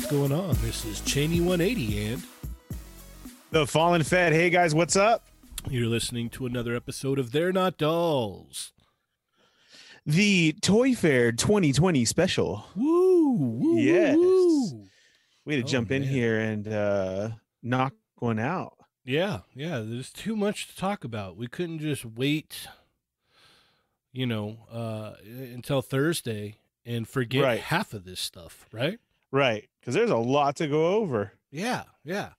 What's going on? This is Cheney 180, and The Fallen Fed. Hey guys, what's up? you're listening to another episode of They're Not Dolls. The Toy Fair 2020 special. Woo! woo Yes. woo. We had to Oh, jump in man. here and uh knock one out. Yeah, yeah. There's too much to talk about. We couldn't just wait, you know, uh, until Thursday and forget Right. half of this stuff, right? Right. Because there's a lot to go over. Yeah, yeah.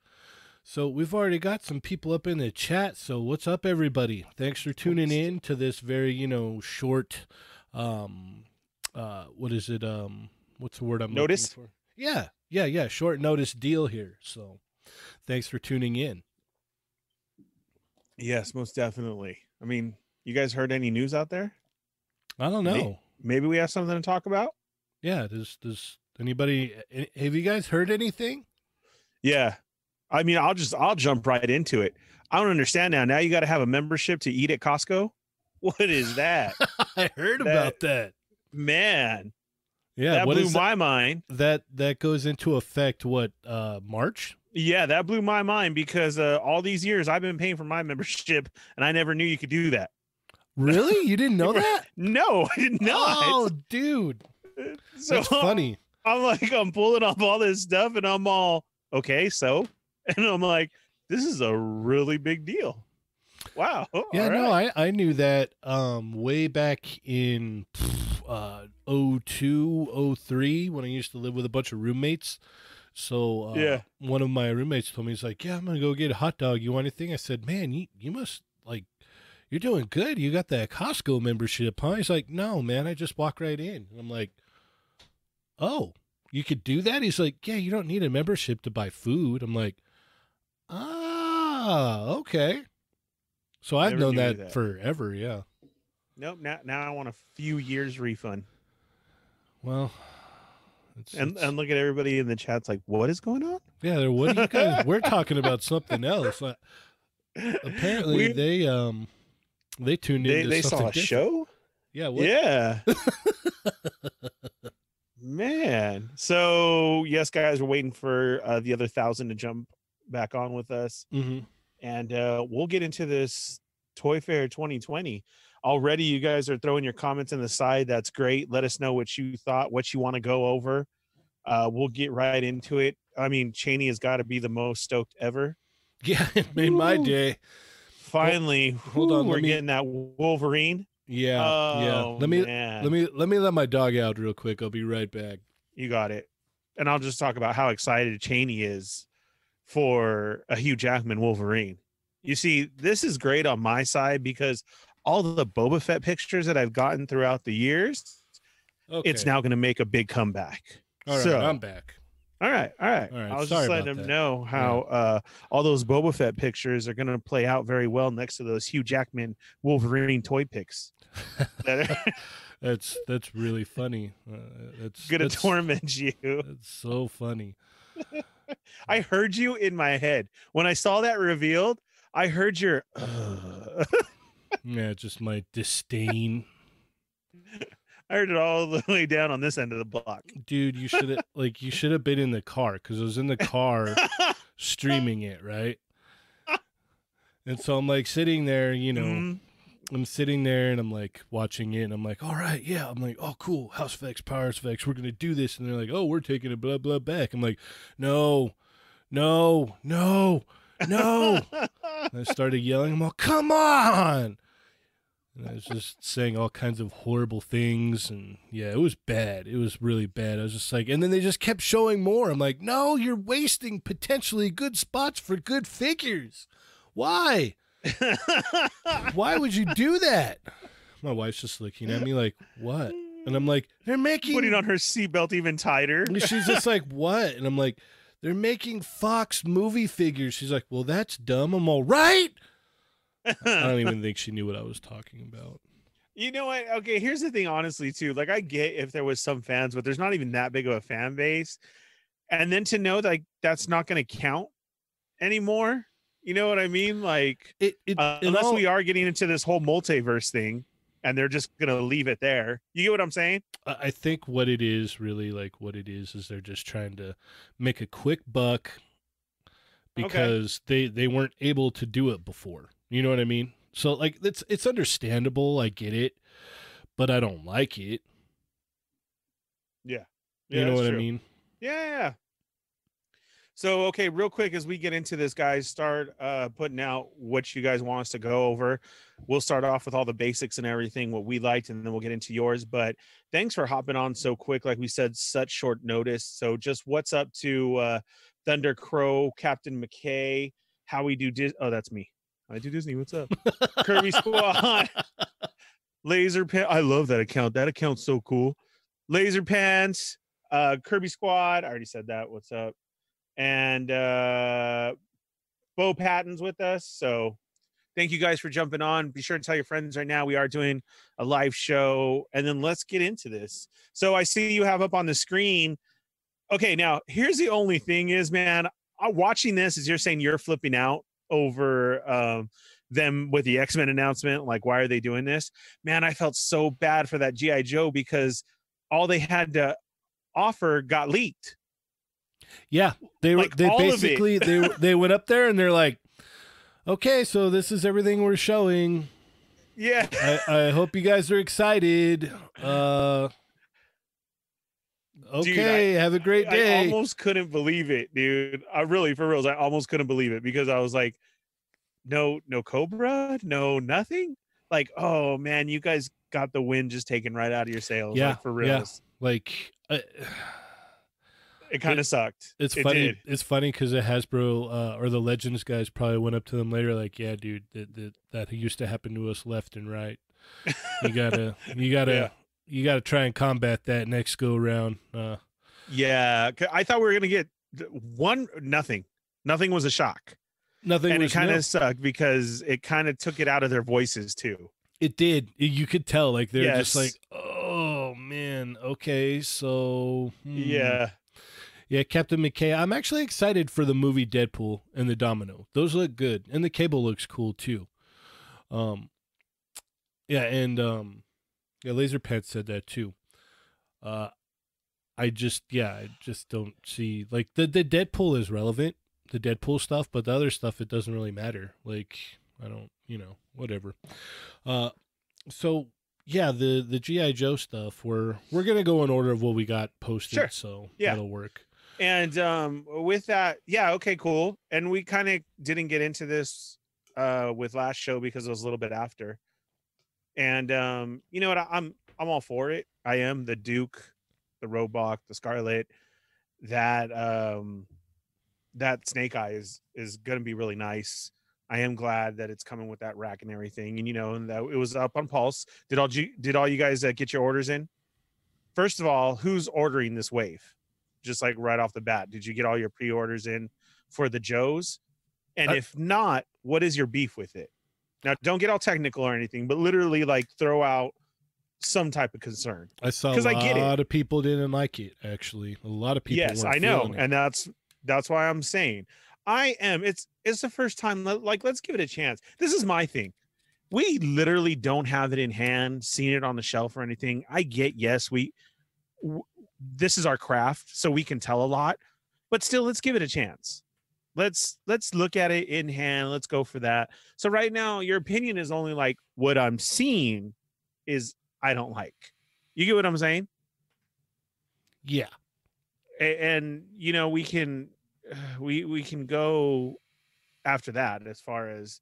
So we've already got some people up in the chat. So what's up, everybody? Thanks for tuning in to this very, you know, short, um, uh, what is it? Um, what's the word I'm looking Notice? for? Yeah, yeah, yeah. Short notice deal here. So thanks for tuning in. Yes, most definitely. I mean, you guys heard any news out there? I don't Me- know. Maybe we have something to talk about? Yeah, does does anybody have you guys heard anything? Yeah. I mean, I'll just I'll jump right into it. I don't understand now. Now you got to have a membership to eat at Costco. What is that? I heard That- about that. Man, Yeah, that what blew is that? my mind. that? That goes into effect what uh March? Yeah, that blew my mind because uh, all these years I've been paying for my membership and I never knew you could do that. Really? You didn't know that? No, I did not. Oh, dude, so that's funny. I'm like, I'm pulling off all this stuff and I'm all, okay, so, and I'm like, this is a really big deal. Wow. Yeah, all no. I I knew that um way back in uh 02, 03 when I used to live with a bunch of roommates. So uh, Yeah. one of my roommates told me he's like, "Yeah, I'm gonna go get a hot dog. You want anything?" I said, "Man, you you must like." You're doing good. You got that Costco membership, huh? He's like, no, man, I just walk right in. And I'm like, oh, you could do that? He's like, yeah, you don't need a membership to buy food. I'm like, ah, okay. So I've Never known that, that. forever. Yeah. Nope. Now, now I want a few years refund. Well, it's, And it's- and look at everybody in the chat's like, what is going on? yeah, what are you guys? we're talking about something else. Like, apparently, We- they um they tuned they into they something saw a different. show. Yeah. What? Yeah. Man. So yes, guys, we're waiting for uh, the other thousand to jump back on with us, hmm and uh, we'll get into this Toy Fair 2020. Already, you guys are throwing your comments in the side. That's great. Let us know what you thought, what you want to go over. Uh, we'll get right into it. I mean, Cheney has got to be the most stoked ever. Yeah, it made my day. Finally, hold on, we're me- getting that Wolverine. Yeah, yeah. Oh, Let me man. let me let me let my dog out real quick. I'll be right back. You got it. And I'll just talk about how excited Cheney is for a Hugh Jackman Wolverine. You see, this is great on my side because all the Boba Fett pictures that I've gotten throughout the years, Okay. it's now going to make a big comeback. All right, so- I'm back. All right, all right. All right, I was sorry just letting about them that. know how uh, all those Boba Fett pictures are going to play out very well next to those Hugh Jackman Wolverine toy pics. That's that's really funny. Uh, that's going to torment you. That's so funny. I heard you in my head when I saw that revealed. I heard your. "Ugh." Yeah, just my disdain, I heard it all the way down on this end of the block. dude. You should have like you should have been in the car because I was in the car streaming it, right? And so I'm like sitting there, you know, Mhm. I'm sitting there and I'm like watching it and I'm like, all right, yeah. I'm like, oh, cool. House of X, Powers of X, we're going to do this. And they're like, oh, we're taking a blah, blah back. I'm like, no, no, no, no. And I started yelling, I'm all, come on. And I was just saying all kinds of horrible things. And yeah, it was bad. It was really bad. I was just like, and then they just kept showing more. I'm like, no, you're wasting potentially good spots for good figures. Why? Why would you do that? My wife's just looking at me like, what? And I'm like, they're making. Putting on her seatbelt even tighter. She's just like, what? And I'm like, they're making Fox movie figures. She's like, well, that's dumb. I'm all right. I don't even think she knew what I was talking about. You know what? Okay, here's the thing, honestly, too. Like, I get if there was some fans, but there's not even that big of a fan base. And then to know like that's not going to count anymore. You know what I mean? Like, It, it uh, unless all- we are getting into this whole multiverse thing. and they're just gonna leave it there. You get what I'm saying? I I think what it is really like what it is is they're just trying to make a quick buck because they they weren't able to do it before. You know what I mean? So like it's it's understandable, I get it, but I don't like it. Yeah. you know what I mean? Yeah, yeah, yeah. So okay, real quick as we get into this, guys, start uh putting out what you guys want us to go over. We'll start off with all the basics and everything, what we liked, and then we'll get into yours. But thanks for hopping on so quick. Like we said, such short notice. So just what's up to uh Thunder Crow, Captain McKay, how we do Dis- oh, that's me. I do Disney. What's up? Kirby Squad. Laser Pen. I love that account. That account's so cool. Laser Pants, uh, Kirby Squad. I already said that. What's up? And uh, Bo Patton's with us. So thank you guys for jumping on. Be sure to tell your friends right now. We are doing a live show. And then let's get into this. So I see you have up on the screen. Okay, now here's the only thing is, man, I'm watching this as you're saying you're flipping out over um, them with the X-Men announcement. Like, why are they doing this? Man, I felt so bad for that GI Joe because all they had to offer got leaked. Yeah, they were Like, they all of it. basically they they went up there and they're like, "Okay, so this is everything we're showing. Yeah. I, I hope you guys are excited. Uh, Dude, okay, have a great day. I almost couldn't believe it, dude. I really, for reals, I almost couldn't believe it because I was like, no, no Cobra, no nothing. Like, oh man, you guys got the wind just taken right out of your sails. Yeah, like, for yeah. reals. like, uh, It kind of sucked. it's It funny. did. It's funny because the Hasbro uh, or the Legends guys probably went up to them later, like, "Yeah, dude, that that, that used to happen to us left and right. You gotta, you gotta, Yeah. You gotta try and combat that next go round." Uh, Yeah, I thought we were gonna get one nothing. Nothing was a shock, nothing and it kind of sucked because it kind of took it out of their voices too. It did. You could tell, like they're just like, "Oh man, okay, so hmm." Yeah, yeah." Captain McKay. I'm actually excited for the movie Deadpool and the Domino. Those look good, and the cable looks cool too. Um, yeah, and um, yeah, Laser Pet said that too. Uh, I just yeah, I just don't see like the the Deadpool is relevant, the Deadpool stuff, but the other stuff it doesn't really matter. Like I don't, you know, whatever. Uh, so yeah, the the GI Joe stuff. We're we're gonna go in order of what we got posted, Sure. so Yeah. that'll work. and um with that yeah okay cool and we kind of didn't get into this uh with last show because it was a little bit after and um you know what I, i'm i'm all for it. I am the duke the roadblock the scarlet that um that snake eye is is gonna be really nice. I am glad that it's coming with that rack and everything and you know and that it was up on pulse. Did all you did all you guys uh, get your orders in? First of all who's ordering this wave? Just like right off the bat did you get all your pre-orders in for the joes? And I- if not what is your beef with it now don't get all technical or anything but literally like throw out some type of concern I saw a 'Cause I get it. lot of people didn't like it. Actually, a lot of people. yes i know and that's that's why i'm saying i am it's it's the first time like let's give it a chance this is my thing we literally don't have it in hand seen it on the shelf or anything i get yes we w- this is our craft so we can tell a lot but still let's give it a chance let's let's look at it in hand let's go for that. So right now your opinion is only like what i'm seeing is i don't like. You get what i'm saying? Yeah, A- and you know we can we we can go after that as far as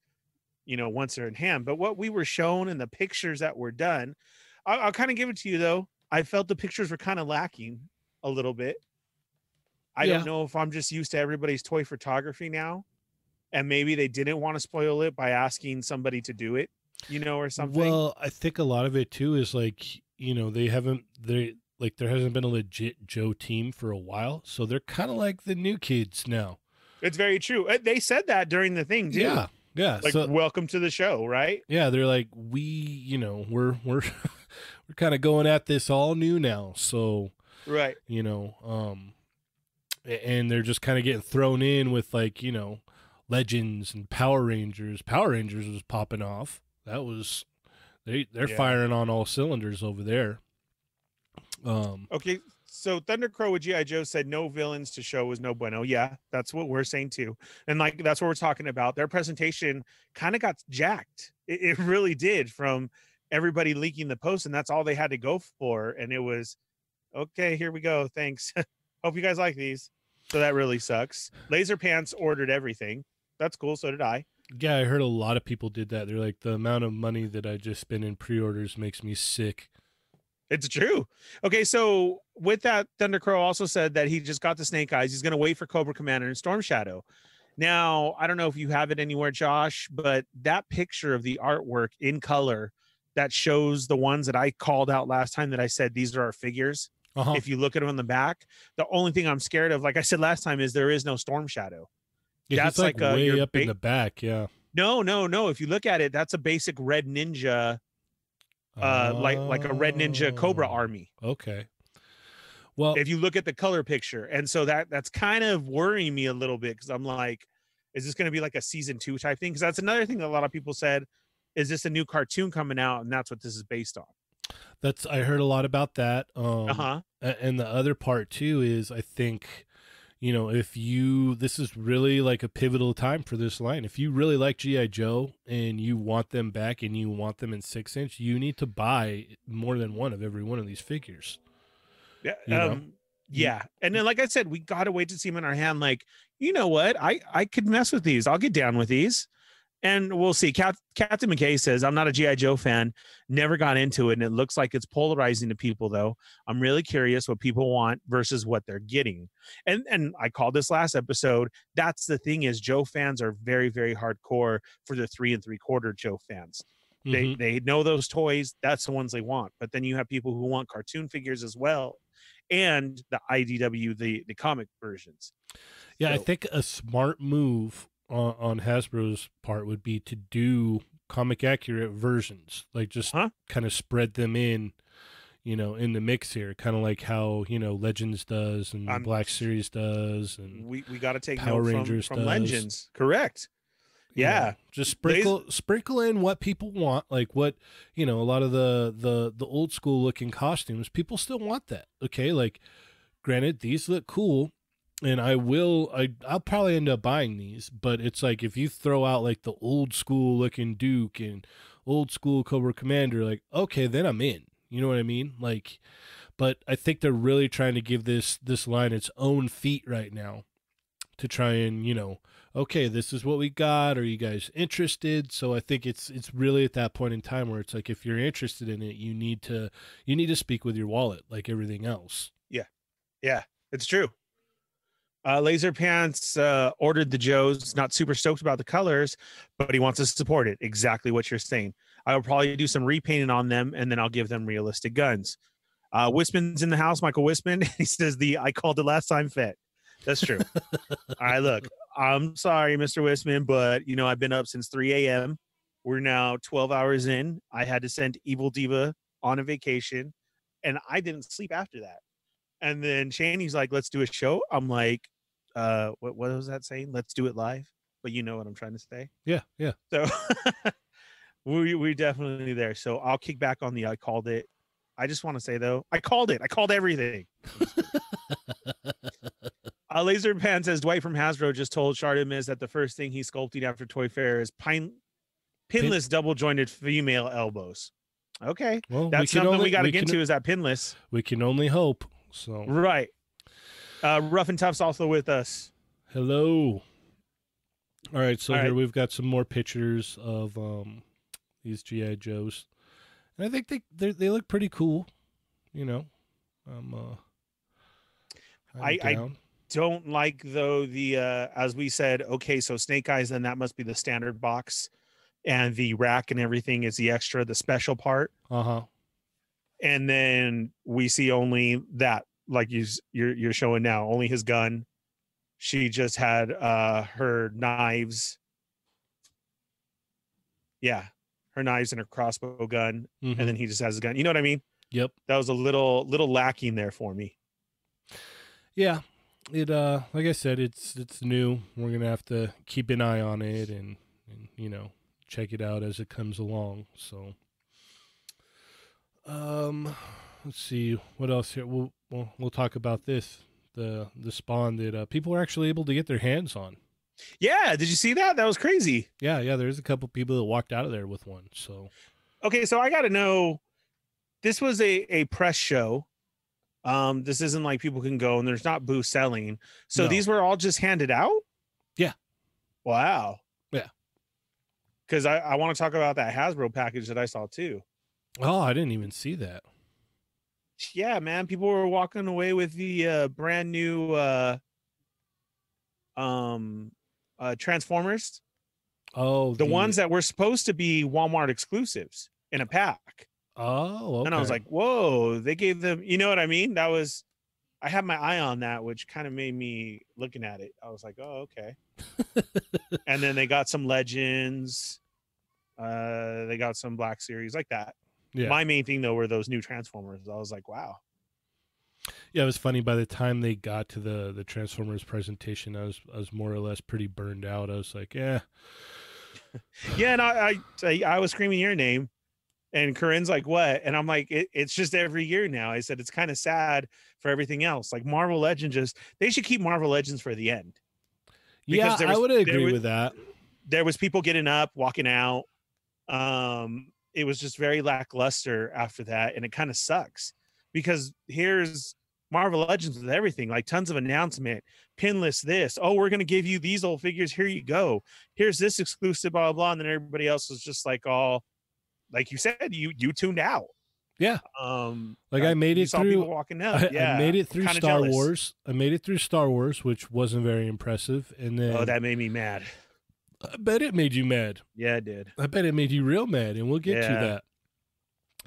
you know once they're in hand. But what we were shown and the pictures that were done i'll, I'll kind of give it to you though. I felt the pictures were kind of lacking a little bit i Yeah. don't know if i'm just used to everybody's toy photography now and maybe they didn't want to spoil it by asking somebody to do it you know or something Well, I think a lot of it too is like you know they haven't they like there hasn't been a legit Joe team for a while, so they're kind of like the new kids now. it's very true Uh, they said that during the thing too Yeah, yeah. like so welcome to the show right yeah, they're like we, you know, we're we're we're kind of going at this all new now, so right you know, um, and they're just kind of getting thrown in with like you know, legends and Power Rangers. Power Rangers was popping off. That was They they're Yeah. firing on all cylinders over there. Um, Okay, so Thundercrow with GI Joe said no villains to show was no bueno. Yeah, that's what we're saying too, and like that's what we're talking about. Their presentation kind of got jacked. It, it really did from everybody leaking the post, and that's all they had to go for. And it was okay. Here we go. Thanks. Hope you guys like these. So that really sucks. Laser Pants ordered everything. That's cool. So did I. yeah, I heard a lot of people did that. They're like, the amount of money that I just spent in pre-orders makes me sick. It's true. Okay, so with that, Thundercrow also said that he just got the snake eyes. He's going to wait for Cobra Commander and Storm Shadow. Now, I don't know if you have it anywhere, Josh, but that picture of the artwork in color that shows the ones that I called out last time that I said these are our figures. Uh-huh. If you look at them on the back, the only thing I'm scared of, like I said last time, is there is no Storm Shadow. Yeah, that's like, like, uh, way your up in the back. Yeah. No, no, no. If you look at it, that's a basic red ninja, uh, like like a red ninja Cobra Oh, army. Okay. Well, if you look at the color picture and so that that's kind of worrying me a little bit because i'm like is this going to be like a season two type thing because that's another thing that a lot of people said is this a new cartoon coming out and that's what this is based on that's I heard a lot about that. Um, uh-huh And the other part too is I think, you know, if you this is really like a pivotal time for this line. If you really like GI Joe and you want them back and you want them in six inch, you need to buy more than one of every one of these figures. yeah you know? um yeah and then like i said we gotta wait to see them in our hand like you know what i i could mess with these i'll get down with these and we'll see. Cap- captain mckay says i'm not a gi joe fan. Never got into it and it looks like it's polarizing to people though. I'm really curious what people want versus what they're getting. And and i called this last episode that's the thing is joe fans are very very hardcore for the three and three quarter joe fans. They Mhm. they know those toys. That's the ones they want. But then you have people who want cartoon figures as well and the idw the the comic versions. Yeah, I think a smart move on, on Hasbro's part would be to do comic accurate versions, like just Huh? kind of spread them in, you know, in the mix here, kind of like how you know Legends does and I'm- Black Series does, and we we got to take Power from, Rangers from does. legends correct yeah just sprinkle sprinkle in what people want, like what you know, a lot of the the the old school looking costumes, people still want that. Okay, like granted, these look cool, and I will I I'll probably end up buying these, but it's like if you throw out like the old school looking Duke and old school Cobra Commander, like okay, then I'm in. You know what I mean? Like, but I think they're really trying to give this this line its own feet right now, to try and you know, okay, this is what we got. Are you guys interested? So I think it's it's really at that point in time where it's like if you're interested in it, you need to you need to speak with your wallet, like everything else. yeah yeah, it's true uh laser pants uh ordered the joes not super stoked about the colors but he wants to support it exactly what you're saying. I will probably do some repainting on them and then i'll give them realistic guns. Uh wisman's in the house michael wisman he says the i called it last time fit that's true. All right look i'm sorry mr wisman but you know i've been up since 3 a.m we're now 12 hours in. I had to send evil diva on a vacation and i didn't sleep after that and then Shaney's like, let's do a show. I'm like, uh, what, what was that saying? Let's do it live. But you know what I'm trying to say. Yeah, yeah. So we we definitely there. So I'll kick back on the I called it. I just want to say though, I called it. I called everything. uh, Laser Pan says Dwight from Hasbro just told Shardon Miz that the first thing he sculpted after Toy Fair is pine pinless double jointed female elbows. Okay. Well, That's we something only we got to get can, to is that pinless. We can only hope. So Right. Uh, Rough and Tough's also with us. hello. All right, so All here right. we've got some more pictures of um these GI Joes, and I think they they look pretty cool. You know, I'm uh, I'm I- I- Don't like though the uh, as we said. Okay, so Snake Eyes, then that must be the standard box, and the rack and everything is the extra, the special part. uh huh. And then we see only that, like you you're, you're showing now, only his gun. She just had uh her knives. Yeah, her knives and her crossbow gun, Mhm. and then he just has a gun. You know what I mean? Yep. That was a little little lacking there for me. Yeah. It uh like I said, it's it's new. We're gonna have to keep an eye on it and, and you know, check it out as it comes along. So let's see what else here. We'll we'll, we'll talk about this the the spawn that uh, people were actually able to get their hands on. Yeah, did you see that? That was crazy. Yeah, yeah. There's a couple people that walked out of there with one. So Okay, so I got to know. This was a a press show. Um, this isn't like people can go and there's not booth selling. So No. these were all just handed out. Yeah. Wow. Yeah. Because I I want to talk about that Hasbro package that I saw too. Oh, I didn't even see that. Yeah, man. People were walking away with the uh, brand new uh, um, uh, Transformers, Oh, the ones that were supposed to be Walmart exclusives in a pack. Oh, okay. And I was like, whoa, they gave them, you know what I mean? That was, I had my eye on that, which kind of made me looking at it. I was like, oh, okay. and then they got some legends. Uh, they got some Black Series like that. Yeah, My main thing though were those new Transformers. I was like, wow. yeah. It was funny. By the time they got to the the Transformers presentation, I was I was more or less pretty burned out. I was like, yeah, Yeah, and I, I I was screaming your name, and Corinne's like, "What?" And I'm like, it, "It's just every year now." I said, "It's kind of sad for everything else. Like Marvel Legends, just they should keep Marvel Legends for the end." yeah. There I would agree was- with that. There was people getting up, walking out. Um, it was just very lackluster after that, and it kind of sucks because here's Marvel Legends with everything, like tons of announcement, pinless this. Oh, we're gonna give you these old figures. Here you go. Here's this exclusive, blah blah. blah. And then everybody else was just like all, like you said, you you tuned out. Yeah. Um, Like I made it saw through. people walking out. I, yeah, I made it through Star jealous. Wars. I made it through Star Wars, which wasn't very impressive. And then Oh, that made me mad. I bet it made you mad. Yeah, it did. I bet it made you real mad, and we'll get to that.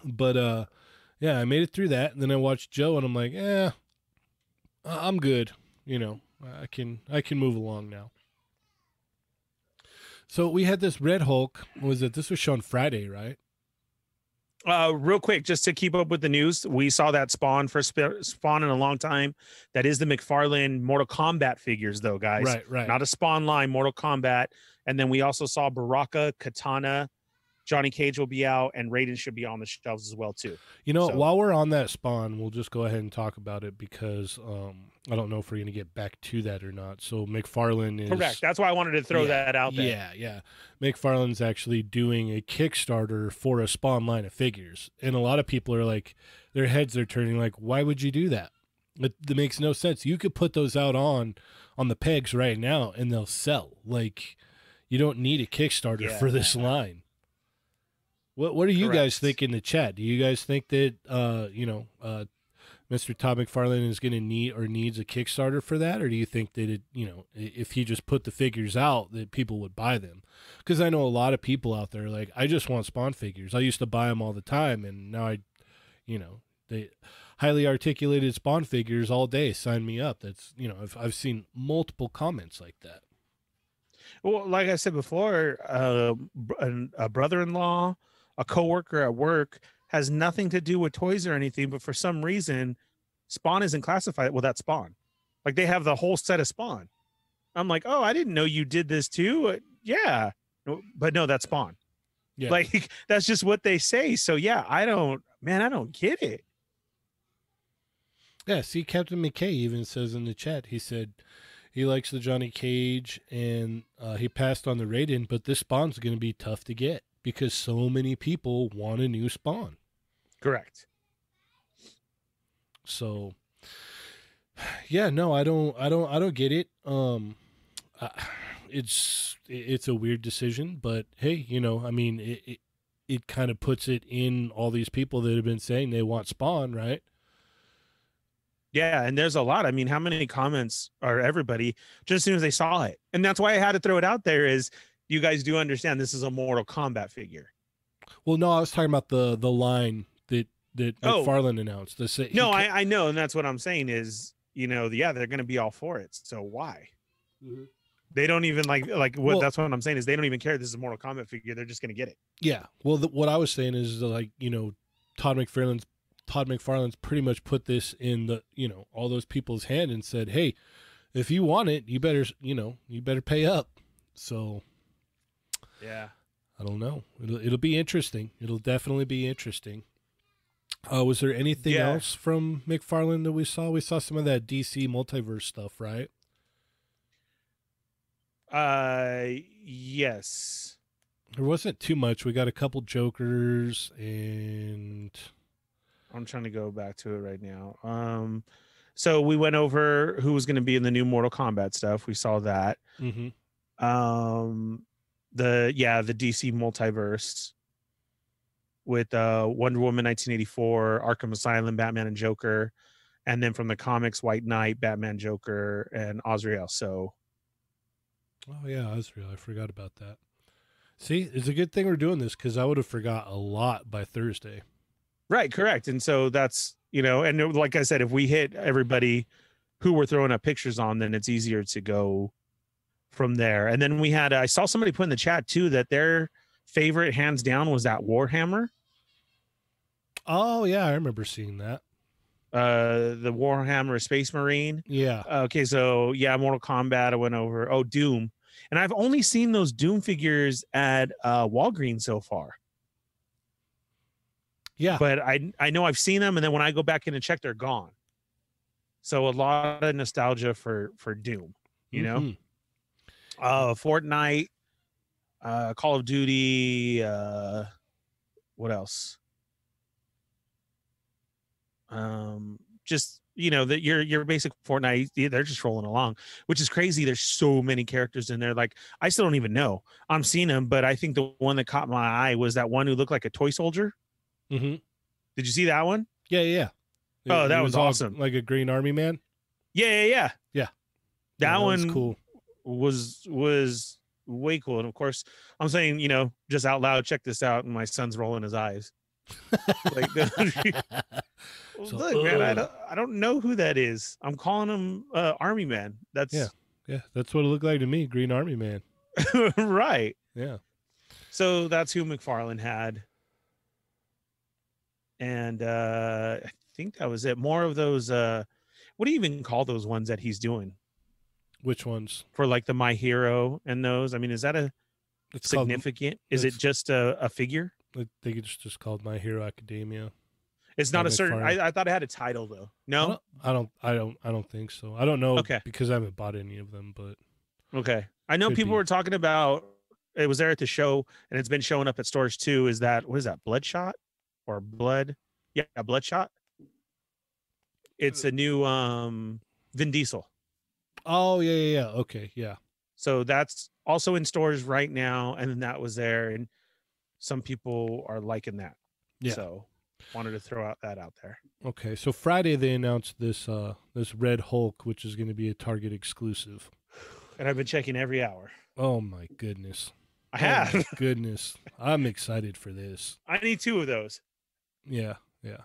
But uh, yeah, I made it through that, and then I watched Joe, and I'm like, eh, I- I'm good. You know, I can I can move along now. So we had this Red Hulk. Was it this was shown Friday, right? Uh, real quick, just to keep up with the news, we saw that Spawn for sp- Spawn in a long time. That is the McFarlane Mortal Kombat figures, though, guys. right, right. Not a Spawn line, Mortal Kombat. And then we also saw Baraka, Kitana, Johnny Cage will be out, and Raiden should be on the shelves as well too. You know, So- while we're on that spawn, we'll just go ahead and talk about it because um, I don't know if we're going to get back to that or not. So McFarlane is Correct. That's why I wanted to throw Yeah, that out there. Yeah, yeah. McFarlane's actually doing a Kickstarter for a Spawn line of figures, and a lot of people are like, their heads are turning. Like, why would you do that? It, that makes no sense. You could put those out on on the pegs right now, and they'll sell. Like, you don't need a Kickstarter Yeah. for this line. What What do you guys think in the chat? Do you guys think that uh, you know, uh, Mr. Todd McFarlane is going to need or needs a Kickstarter for that, or do you think that it, you know, if he just put the figures out, that people would buy them? Because I know a lot of people out there like, I just want Spawn figures. I used to buy them all the time, and now I, you know, they highly articulated Spawn figures all day. Sign me up. That's you know, I've I've seen multiple comments like that. Well, like I said before, uh, a brother-in-law, a coworker at work has nothing to do with toys or anything, but for some reason, Spawn isn't classified. Well, that's Spawn. Like they have the whole set of Spawn. I'm like, oh, I didn't know you did this too. Uh, yeah, but no, that's Spawn. Yeah, Like that's just what they say. So yeah, I don't, man, I don't get it. Yeah, see, Captain McKay even says in the chat, he said he likes the Johnny Cage and uh, he passed on the Raiden, but this Spawn's going to be tough to get because so many people want a new Spawn. Correct. So, yeah, no, I don't, I don't, I don't get it. Um, I, it's it's a weird decision, but hey, you know, I mean, it it, it kind of puts it in all these people that have been saying they want Spawn, right? Yeah, and there's a lot. I mean, how many comments are everybody just as soon as they saw it? And that's why I had to throw it out there is you guys do understand this is a Mortal Kombat figure. Well, no, I was talking about the the line that that Oh. McFarlane announced. The No, I, I know, and that's what I'm saying is, you know, yeah, they're gonna be all for it. So why? Mm-hmm. They don't even like like what Well- that's what I'm saying is they don't even care this is a Mortal Kombat figure. They're just gonna get it. yeah. Well, the, what I was saying is like you know, Todd McFarlane's Todd McFarlane's pretty much put this in the you know all those people's hand and said, hey, if you want it, you better you know you better pay up. So Yeah. I don't know. It'll it'll be interesting. It'll definitely be interesting. Uh, was there anything Yeah. else from McFarlane that we saw? We saw some of that DC multiverse stuff, right? Uh, yes. There wasn't too much. We got a couple Jokers and I'm trying to go back to it right now. Um, so we went over who was going to be in the new Mortal Kombat stuff. We saw that. Mhm. Um, the yeah, the DC multiverse with uh Wonder Woman 1984, Arkham Asylum, Batman and Joker, and then from the comics, White Knight, Batman, Joker, and Azrael. So oh yeah, Azrael. I forgot about that. See, it's a good thing we're doing this because I would have forgot a lot by Thursday. Right, correct. And so that's, you know, and like I said, if we hit everybody who we're throwing up pictures on, then it's easier to go from there. And then we had, I saw somebody put in the chat too that their favorite, hands down, was that Warhammer, Oh yeah, I remember seeing that. uh, the Warhammer Space Marine. Yeah. Okay, so yeah, Mortal Kombat, I went over. Oh, Doom. And I've only seen those Doom figures at uh, Walgreens so far. Yeah. but I I know I've seen them, and then when I go back in and check, they're gone. So a lot of nostalgia for for Doom, you know. Mhm. Uh, Fortnite, uh, Call of Duty, uh, what else? Um, just you know that your your basic Fortnite, they're just rolling along, which is crazy. There's so many characters in there. Like I still don't even know. I'm seeing them, but I think the one that caught my eye was that one who looked like a toy soldier. Mhm. Did you see that one? Yeah, yeah. Oh, that was all awesome. Like a Green Army man. Yeah, yeah, yeah. Yeah. That, Yeah, was one cool. was was way cool. And of course, I'm saying, you know, just out loud, check this out. And my son's rolling his eyes. Like, So, look, man, I uh, don't, I don't know who that is. I'm calling him uh, Army Man. That's Yeah. Yeah, that's what it looked like to me. Green Army man. right. Yeah. So that's who McFarlane had. And uh I think that was it. More of those uh what do you even call those ones that he's doing Which ones? for like the My Hero and those? I mean, is that a It's called. significant? Is it just a, a figure? I think it's just called My Hero Academia. It's not a certain. I, I thought it had a title though. I No. don't, I don't. I don't. I don't think so. I don't know. Okay. Because I haven't bought any of them, but Okay. I know people be. were talking about. It was there at the show, and it's been showing up at stores too. Is that what is that? Bloodshot or blood? Yeah, Bloodshot. It's a new um Vin Diesel. oh yeah, yeah, yeah. Okay, yeah. So that's also in stores right now, and then that was there, and some people are liking that. Yeah. So wanted to throw out that out there. Okay, so Friday they announced this uh this Red Hulk, which is going to be a Target exclusive. And I've been checking every hour. Oh my goodness! I Oh have. goodness, I'm excited for this. I need two of those. Yeah, yeah.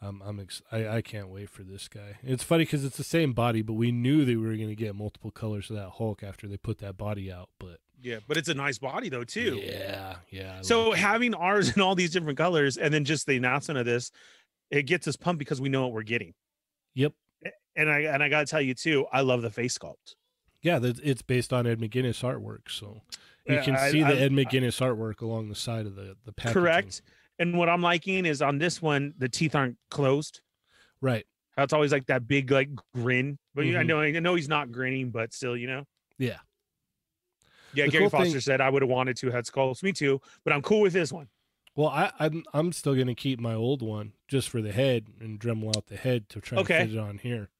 Um, I'm ex- I, I can't wait for this guy. It's funny because it's the same body, but we knew they were going to get multiple colors of that Hulk after they put that body out. But Yeah, but it's a nice body though too. yeah, yeah. I So like it. having ours in all these different colors, and then just the announcement of this, it gets us pumped because we know what we're getting. yep, And I and I gotta tell you too, I love the face sculpt. yeah, that it's based on Ed McGuinness artwork, so you can I- see I- the Ed McGuinness artwork along the side of the the packaging. Correct. And what I'm liking is on this one, the teeth aren't closed. Right. It's always like that big like grin. But you I mm-hmm. know I know he's not grinning, but still, you know. Yeah. Yeah, The Gary cool Foster thing- said I would have wanted two head skulls. Me too, but I'm cool with this one. Well, I, I'm I'm still gonna keep my old one just for the head and Dremel out the head to try Okay. and fit it on here.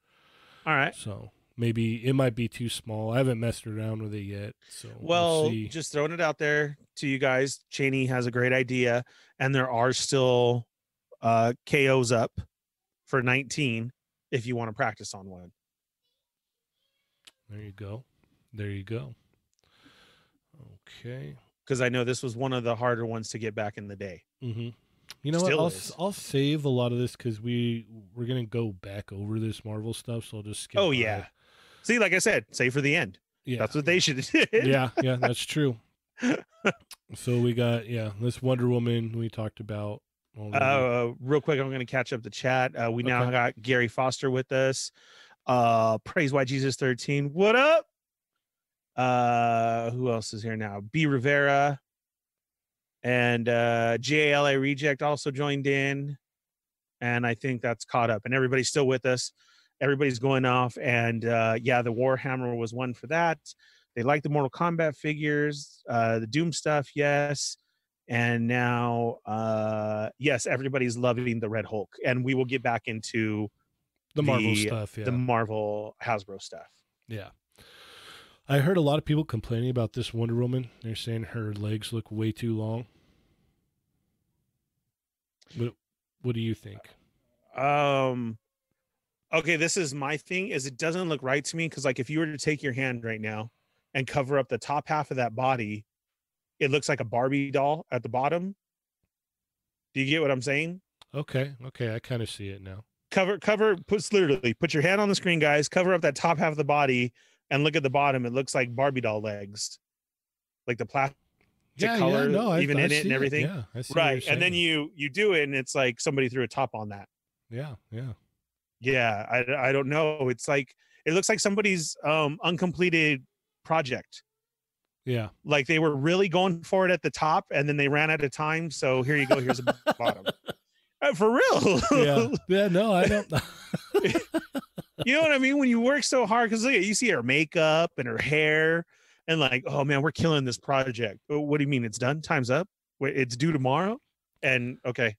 All right. So maybe it might be too small. I haven't messed around with it yet. So Well, we'll just throwing it out there to you guys. Cheney has a great idea, and there are still uh, KOs up for 19 if you want to practice on one. There you go. There you go. Okay. Because I know this was one of the harder ones to get back in the day. Mm-hmm. You know Still what? I'll is. I'll save a lot of this because we we're gonna go back over this Marvel stuff. So I'll just skip. Oh by- yeah. See, like I said, save for the end. yeah. That's what they should yeah, yeah, that's true. so we got yeah, this Wonder Woman we talked about. already. Uh, real quick, I'm going to catch up the chat. Uh, we now Okay. got Gary Foster with us. Uh, praise why Jesus 13. What up? Uh, who else is here now? B Rivera and uh, JLA Reject also joined in. and I think that's caught up. And everybody's still with us. Everybody's going off, and uh, yeah, the Warhammer was one for that. They like the Mortal Kombat figures, uh, the Doom stuff, yes. And now, uh, yes, everybody's loving the Red Hulk, and we will get back into The Marvel The- stuff, yeah. the Marvel Hasbro stuff. yeah. I heard a lot of people complaining about this Wonder Woman. They're saying her legs look way too long. What what do you think? Um, okay, this is my thing. Is it doesn't look right to me because like if you were to take your hand right now and cover up the top half of that body, it looks like a Barbie doll at the bottom. Do you get what I'm saying? Okay, okay, I kind of see it now. Cover, cover, puts literally put your hand on the screen, guys. Cover up that top half of the body and look at the bottom. It looks like Barbie doll legs, like the plastic color I- even I in it and everything. Yeah, I see right. And then you you do it, and it's like somebody threw a top on that. yeah, yeah, yeah i i don't know it's like it looks like somebody's um uncompleted project. Yeah. like they were really going for it at the top and then they ran out of time so here you go here's a bottom. Uh, for real? Yeah, yeah. No, I don't. you know what i mean? When you work so hard because look at you see her makeup and her hair and like oh man we're killing this project. What do you mean it's done? Time's up? Wait, it's due tomorrow? And okay.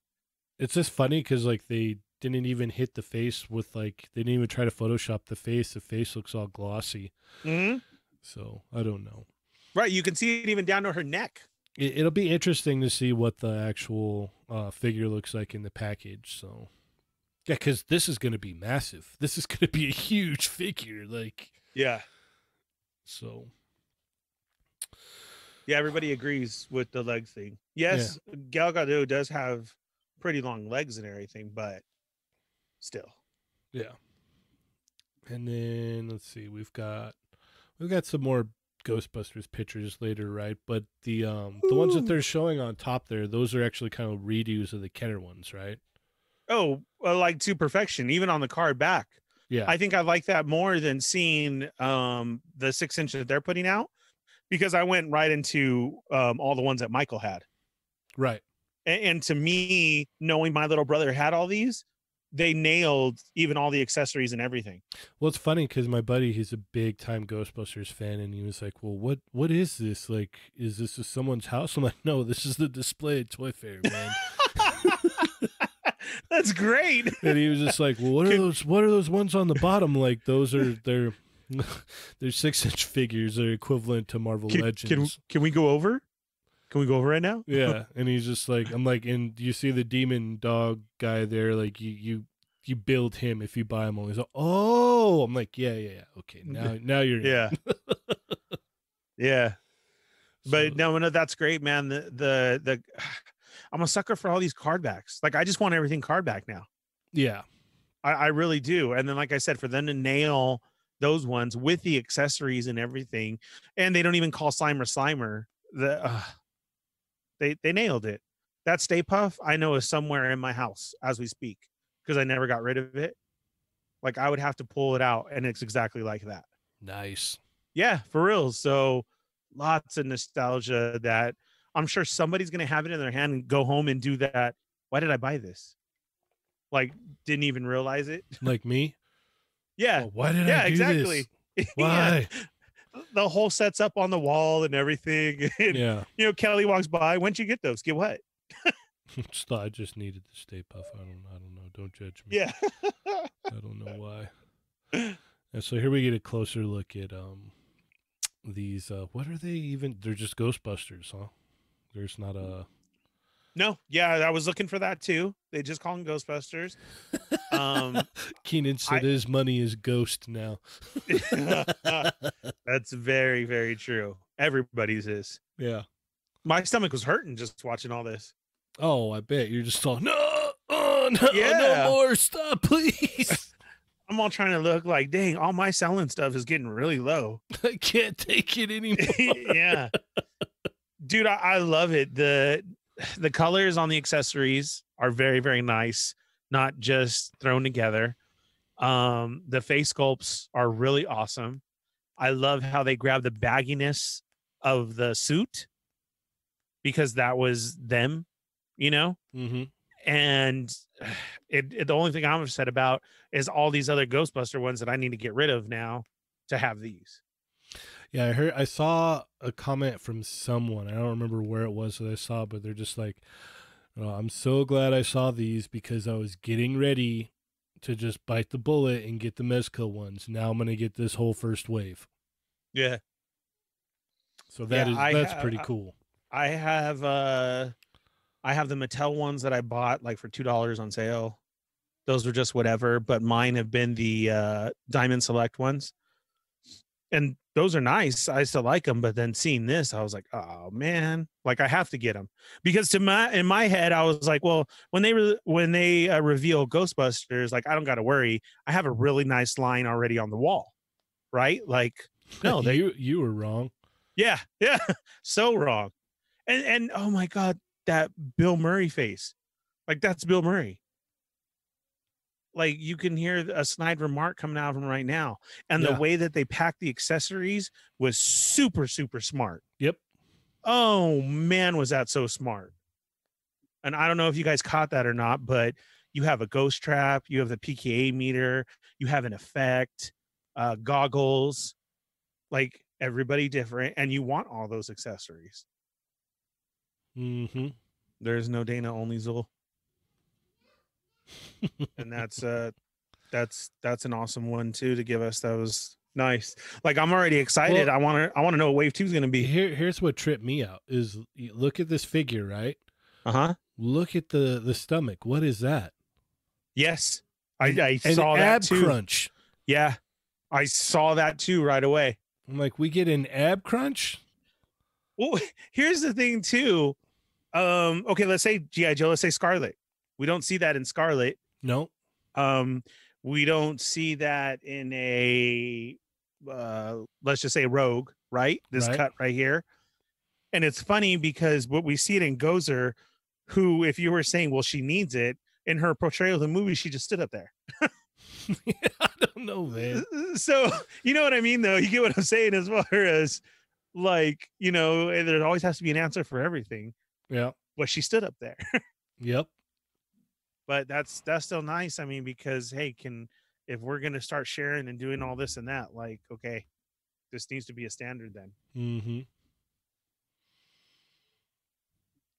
It's just funny because like they didn't even hit the face with like they didn't even try to Photoshop the face. The face looks all glossy. Mhm. So I don't know. right you can see it even down to her neck It, it'll be interesting to see what the actual uh, figure looks like in the package. So yeah, because this is going to be massive. This is going to be a huge figure. Like yeah so. Yeah, everybody agrees with the leg thing. Yes, Gal Gadot does have pretty long legs and everything, but still. Yeah. And then let's see, we've got we've got some more Ghostbusters pictures later, right? But the um the ones that they're showing on top there, those are actually kind of redos of the Kenner ones, right? Oh, well, like to perfection, even on the card back. Yeah. I think I like that more than seeing um the six inch that they're putting out because I went right into um all the ones that Michael had. right. And, and to me, knowing my little brother had all these, they nailed even all the accessories and everything. Well, it's funny because my buddy, he's a big time Ghostbusters fan, and he was like, "Well, what what is this? Like, is this just someone's house?" I'm like, "No, this is the display at Toy Fair, man." That's great. and he was just like, "Well, what are those? What are those ones on the bottom? Like, those are they're they're six inch figures. They're equivalent to Marvel Can, Legends." can, can we go over? Can we go over right now? yeah, and he's just like, "I'm like, and you see the demon dog guy there? Like, you you you build him if you buy him." He's like, "Oh," I'm like, "Yeah, yeah, yeah. Okay, now now you're. Yeah. yeah. But So- no, no, that's great, man. The the the I'm a sucker for all these card backs. Like I just want everything card back now. yeah, I, I really do. And then, like I said, for them to nail those ones with the accessories and everything, and they don't even call Slimer Slimer. The uh, they they nailed it. That Stay Puft I know is somewhere in my house as we speak because I never got rid of it. Like I would have to pull it out, and it's exactly like that. nice. Yeah, for real. So lots of nostalgia that I'm sure somebody's gonna have it in their hand and go home and do that. Why did I buy this? Like, didn't even realize it. Like me. Yeah, Oh, why did yeah, I do exactly. this? Yeah. The whole set's up on the wall and everything. And, yeah. You know, Kelly walks by. When'd you get those? Get what? I just needed the Stay Puft. I don't. I don't know. Don't judge me. Yeah. I don't know why. And so here we get a closer look at um these. uh What are they even? They're just Ghostbusters, huh? There's not a. no, yeah, I was looking for that too. They just call them Ghostbusters. Um, Keenan said I- his money is ghost now. that's very, very true. Everybody's is. yeah. My stomach was hurting just watching all this. Oh, I bet you're just all no. Oh no! Yeah. No more! Stop, please! I'm all trying to look like, dang, all my selling stuff is getting really low. I can't take it anymore. yeah. Dude, I, I love it. The the colors on the accessories are very, very nice, not just thrown together. Um, the face sculpts are really awesome. I love how they grab the bagginess of the suit because that was them, you know? hmm and it, it the only thing I'm upset about is all these other Ghostbuster ones that I need to get rid of now to have these. Yeah, I heard I saw a comment from someone. I don't remember where it was that I saw, but they're just like, oh, "I'm so glad I saw these because I was getting ready to just bite the bullet and get the Mezco ones. Now I'm gonna get this whole first wave." Yeah. So that Yeah, is I that's ha- pretty cool. I have uh I have the Mattel ones that I bought like for two dollars on sale. Those were just whatever, but mine have been the uh Diamond Select ones. And those are nice. I still like them, but then seeing this, I was like, oh man, like I have to get them because to my in my head, I was like, well, when they re- when they uh, reveal Ghostbusters, like I don't got to worry. I have a really nice line already on the wall, right? Like, no, they you you were wrong. yeah, yeah, so wrong. And and oh my god, that Bill Murray face. Like that's Bill Murray. Like you can hear a snide remark coming out of him right now. And Yeah. the way that they packed the accessories was super, super smart. Yep. Oh man, was that so smart. And I don't know if you guys caught that or not, but you have a ghost trap, you have the PKE meter, you have an effect, uh, goggles, like everybody different, and you want all those accessories. Mm-hmm. There's no Dana only Zuul. And that's uh that's that's an awesome one too to give us. That was nice. Like i'm already excited. Well- i want to i want to know what wave two is going to be. Here here's what tripped me out is look at this figure, right? uh-huh. Look at the the stomach. What is that? yes. I, I An saw ab that too. crunch. yeah. I saw that too right away. I'm like, we get an ab crunch? well here's the thing too. Um okay let's say gi joe let's say scarlet we don't see that in scarlet No. um we don't see that in a uh let's just say rogue right this Right. cut right here and it's funny because what we see it in gozer who if you were saying well she needs it in her portrayal of the movie she just stood up there I don't know, man. so you know what i mean though you get what i'm saying as far as like you know there always has to be an answer for everything Yeah. but she stood up there Yep. But that's that's still nice i mean because hey can if we're going to start sharing and doing all this and that like okay this needs to be a standard then Mm-hmm.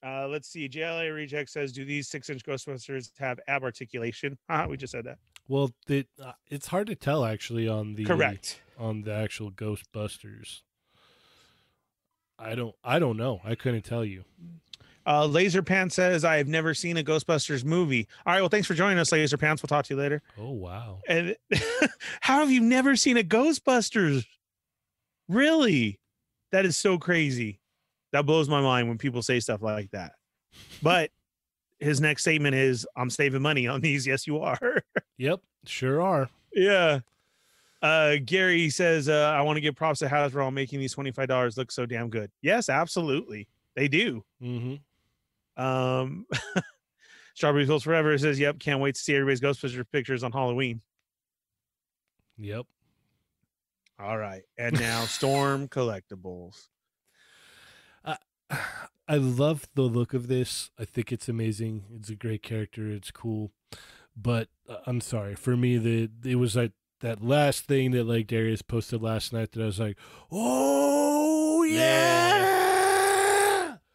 uh let's see jla reject says do these six inch ghostbusters have ab articulation uh we just said that Well, it, uh, it's hard to tell actually on the correct on the actual Ghostbusters. I don't I don't know. I couldn't tell you. Uh laser pants says i have never seen a ghostbusters movie. All right well thanks for joining us laser pants. We'll talk to you later. Oh wow. and how have you never seen a ghostbusters? Really? That is so crazy. That blows my mind when people say stuff like that. But his next statement is i'm saving money on these. Yes you are. Yep, sure are. yeah. Uh gary says uh i want to give props to hasbro on making these $25 look so damn good. Yes absolutely. They do. Mm-hmm. Um strawberry Hills forever says yep can't wait to see everybody's ghostbusters pictures on halloween Yep. all right and now storm collectibles I love the look of this. I think it's amazing. It's a great character. It's cool. But uh, I'm sorry. For me, the it was like that last thing that like Darius posted last night that I was like, "Oh yeah!"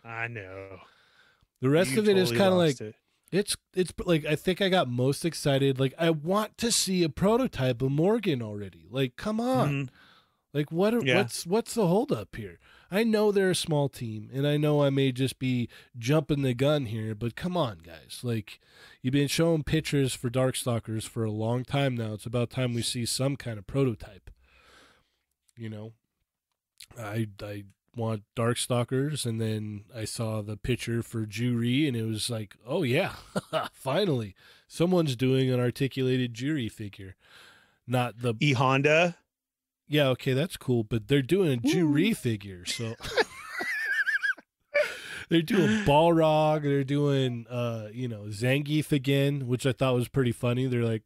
I know. The rest You of it is totally kind of like it. it's it's like I think I got most excited. Like I want to see a prototype of Morrigan already. Like come on. Mhm. Like what are, Yeah. what's what's the holdup here? I know they're a small team and I know I may just be jumping the gun here, but come on guys. Like you've been showing pictures for Darkstalkers for a long time now. It's about time we see some kind of prototype. You know. I I want Darkstalkers and then I saw the picture for Juri and it was like, "Oh yeah, finally someone's doing an articulated Juri figure." Not the E Honda. yeah, okay, that's cool, but they're doing a. Juri figure, so they're doing Balrog, they're doing uh, you know, Zangief again, which I thought was pretty funny. They're like,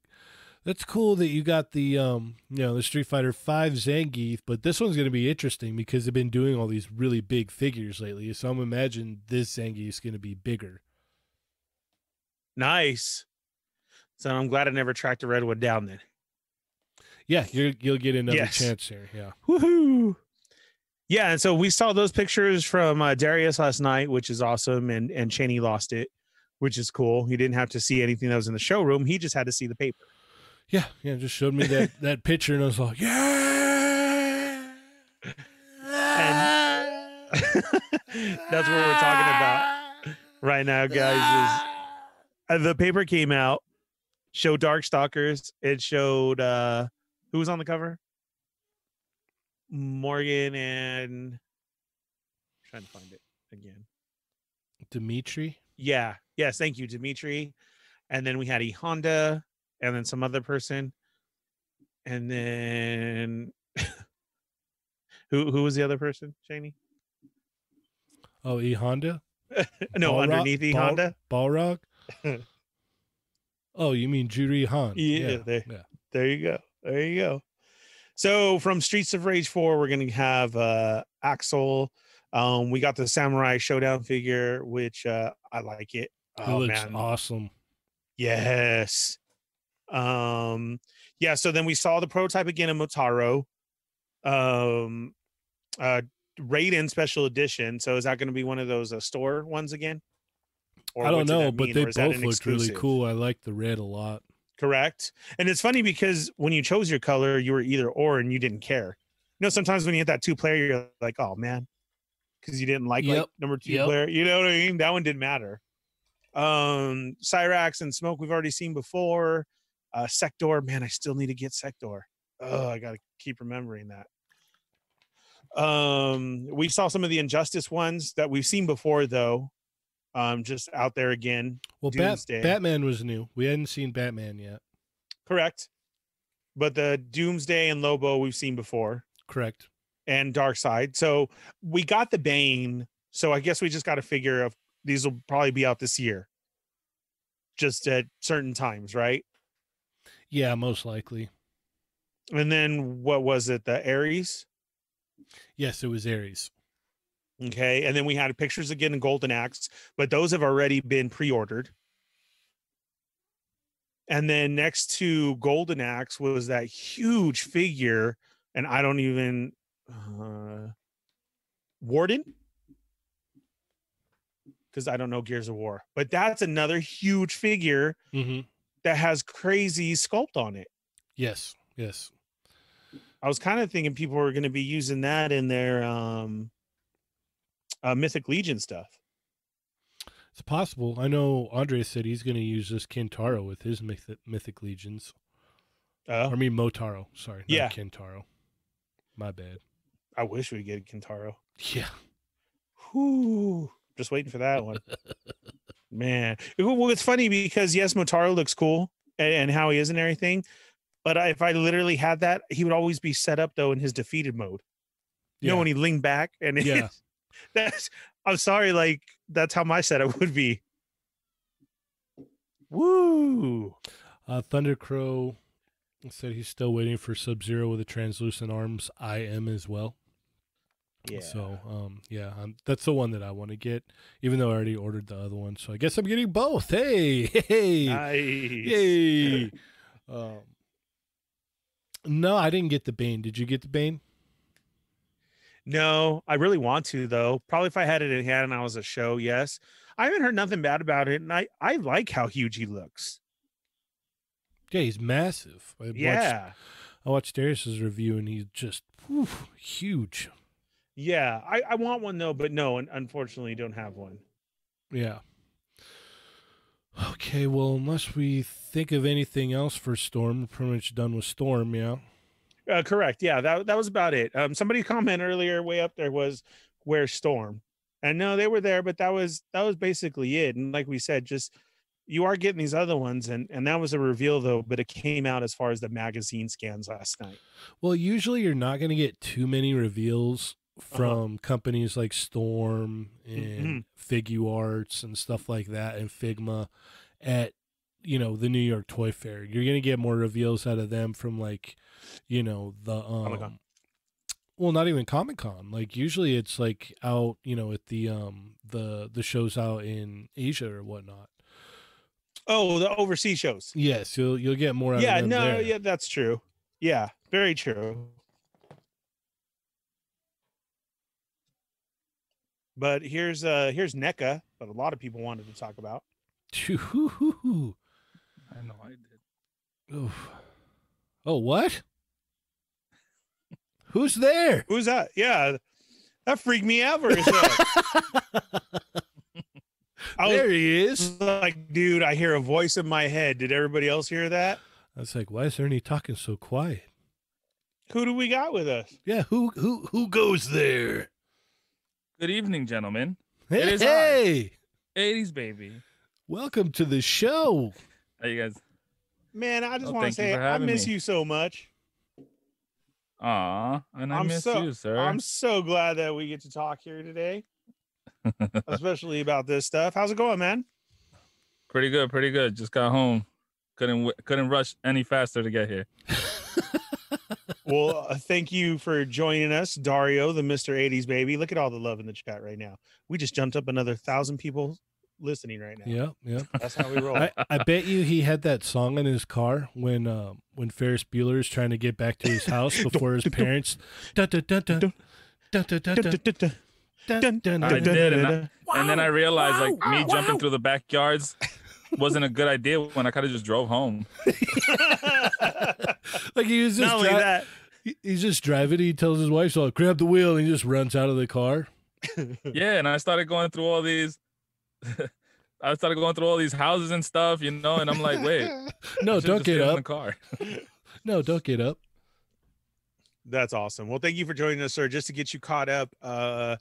That's cool that you got the um, you know, the Street Fighter Five Zangief, but this one's gonna be interesting because they've been doing all these really big figures lately. So I'm imagining this Zangief's gonna be bigger. Nice. So I'm glad I never tracked a redwood down then. Yeah, you you'll get another Yes. chance here. Yeah. Woohoo! Yeah, and so we saw those pictures from uh, Darius last night, which is awesome, and and Cheney lost it, which is cool. He didn't have to see anything that was in the showroom; he just had to see the paper. Yeah, yeah, just showed me that that picture and I was like, yeah. That's what we're talking about right now, guys. Is uh, the paper came out, showed Darkstalkers. It showed uh who was on the cover? Morrigan and trying to find it again. Demitri. Yeah. Yes. Thank you, Demitri. And then we had E Honda and then some other person. And then who who was the other person, Shaney? Oh, E Honda. No, Balrog- underneath E Bal- Honda. Balrog. oh, you mean Juri Han? Yeah, there- yeah. There you go. There you go. So from Streets of Rage 4, we're gonna have uh Axel. Um, we got the Samurai Shodown figure, which uh I like it. Oh looks man. awesome. Yes. Um, yeah, so then we saw the prototype again in Motaro. Um uh Raiden special edition. So is that gonna be one of those uh, store ones again? Or I don't know, but they or is that both looked really cool. I like the red a lot. correct and it's funny because when you chose your color you were either or and you didn't care you know sometimes when you hit that two player you're like oh man because you didn't like, like number two Yep. player you know what i mean that one didn't matter um cyrax and smoke we've already seen before uh Sektor man i still need to get Sektor. Oh i gotta keep remembering that. Um we saw some of the injustice ones that we've seen before though um just out there again Well, Bat- Batman was new. We hadn't seen Batman yet. correct. But the doomsday and lobo we've seen before. Correct. and Darkseid. So we got the bane so i guess we just got to figure if these will probably be out this year. Just at certain times right Yeah, most likely. and then what was it the aries Yes, it was Aries. okay and then we had pictures again in golden axe but those have already been pre-ordered and then next to golden axe was that huge figure and i don't even uh warden because i don't know gears of war but that's another huge figure Mm-hmm. That has crazy sculpt on it Yes. Yes. i was kind of thinking people were going to be using that in their um uh, mythic legion stuff It's possible. I know Andre said he's going to use this Kintaro with his mythic, mythic legions. uh, I mean Motaro. Sorry, not Yeah. Kintaro. My bad. i wish we'd get kintaro Yeah. Whew, just waiting for that one. Man, well, it's funny because yes, Motaro looks cool and, and how he is and everything, but I, if I literally had that, he would always be set up though in his defeated mode. You know when he leaned back and Yeah. that's. I'm sorry, like that's how my setup would be. Woo! Uh, Thunder Crow said he's still waiting for Sub Zero with the translucent arms. I am as well. Yeah. So, um, yeah, um, that's the one that I want to get, even though I already ordered the other one. So I guess I'm getting both. Hey, hey, nice. yay! um, no, I didn't get the Bane. Did you get the Bane? No, I really want to though. Probably if I had it in hand and I was a show, yes. I haven't heard nothing bad about it, and I I like how huge he looks. Yeah, he's massive. I Watched, Yeah, I watched Darius's review, and he's just whew, huge. Yeah. I I want one though, but no, un- unfortunately, don't have one. Yeah. Okay, well, unless we think of anything else for Storm, we're pretty much done with Storm, yeah. Uh, correct. Yeah, that that was about it. Um, somebody comment earlier, way up there was where Storm, and no, they were there, but that was that was basically it. And like we said, just you are getting these other ones, and and that was a reveal though, but it came out as far as the magazine scans last night. Well, usually you're not going to get too many reveals Uh-huh. from companies like Storm Mm-hmm. and Figuarts and stuff like that and Figma at you know the New York Toy Fair. You're to get more reveals out of them from like you know the um well not even Comic Con. Like usually it's like out, you know, at the um the the shows out in Asia or whatnot. Oh, the overseas shows. Yes, you'll you'll get more. Out Yeah, no, there. yeah, that's true. Yeah, very true. But here's uh here's NECA that a lot of people wanted to talk about. I know I did. Oof. Oh, what? Who's there? Who's that? Yeah, that freaked me out for a second. Was there he is. like, dude, I hear a voice in my head. Did everybody else hear that? I was like, why is Ernie talking so quiet? Who do we got with us? Yeah, who who who goes there? Good evening, gentlemen. Hey, It is I. 80s baby. welcome to the show. How you guys? Man, I just Oh, want to say I miss me. you so much. Aw, and I I'm miss so- you, sir. I'm so glad that we get to talk here today, especially about this stuff. How's it going, man? pretty good, pretty good. Just got home. Couldn't couldn't rush any faster to get here. Well, uh, thank you for joining us, Dario, the Mr. 80s baby. Look at all the love in the chat right now. We just jumped up another thousand people listening right now. Yeah, yeah. That's how we roll. I, I bet you he had that song in his car when uh, when Ferris Bueller is trying to get back to his house before his parents. Dun, dun, dun, dun. Dun, dun, dun, dun. Dun, dun, I dun, did, dun. and I- and then I realized like me wow, jumping wow. through the backyards wasn't a good idea when I kind of just drove home. like he was just Not only dri- that, he- he's just driving. He tells his wife, "So grab the wheel," and he just runs out of the car. Yeah, and I started going through all these. I started going through all these houses and stuff, you know, and I'm like, wait, I No, should've don't just get stayed in up. the car. No, don't get up. That's awesome. Well, thank you for joining us, sir. Just to get you caught up, uh,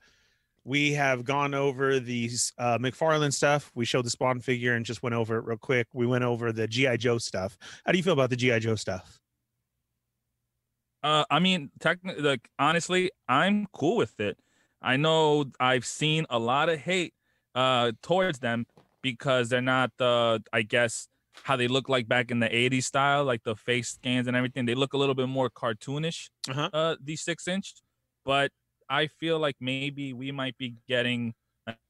we have gone over these uh, McFarlane stuff. We showed the Spawn figure and just went over it real quick. We went over the GI Joe stuff. How do you feel about the GI Joe stuff? Uh, I mean, technically, like honestly, I'm cool with it. I know I've seen a lot of hate uh towards them because they're not the, I guess, how they look like back in the '80s style, like the face scans and everything. They look a little bit more cartoonish. Uh-huh. Uh, these six inch, but I feel like maybe we might be getting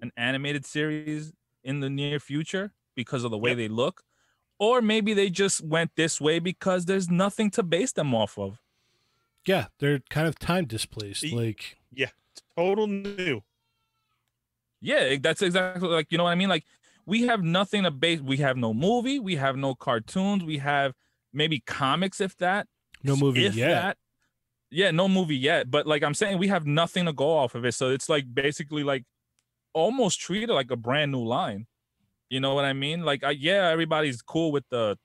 an animated series in the near future because of the way Yep. they look, or maybe they just went this way because there's nothing to base them off of. Yeah, they're kind of time displaced. Like, yeah, Total new. Yeah, that's exactly like you know what I mean. Like we have nothing to base. We have no movie. We have no cartoons. We have maybe comics, if that. no movie if yet. That. Yeah, no movie yet. But like I'm saying, we have nothing to go off of it. So it's like basically like almost treated like a brand new line. You know what I mean? Like, I, yeah, everybody's cool with the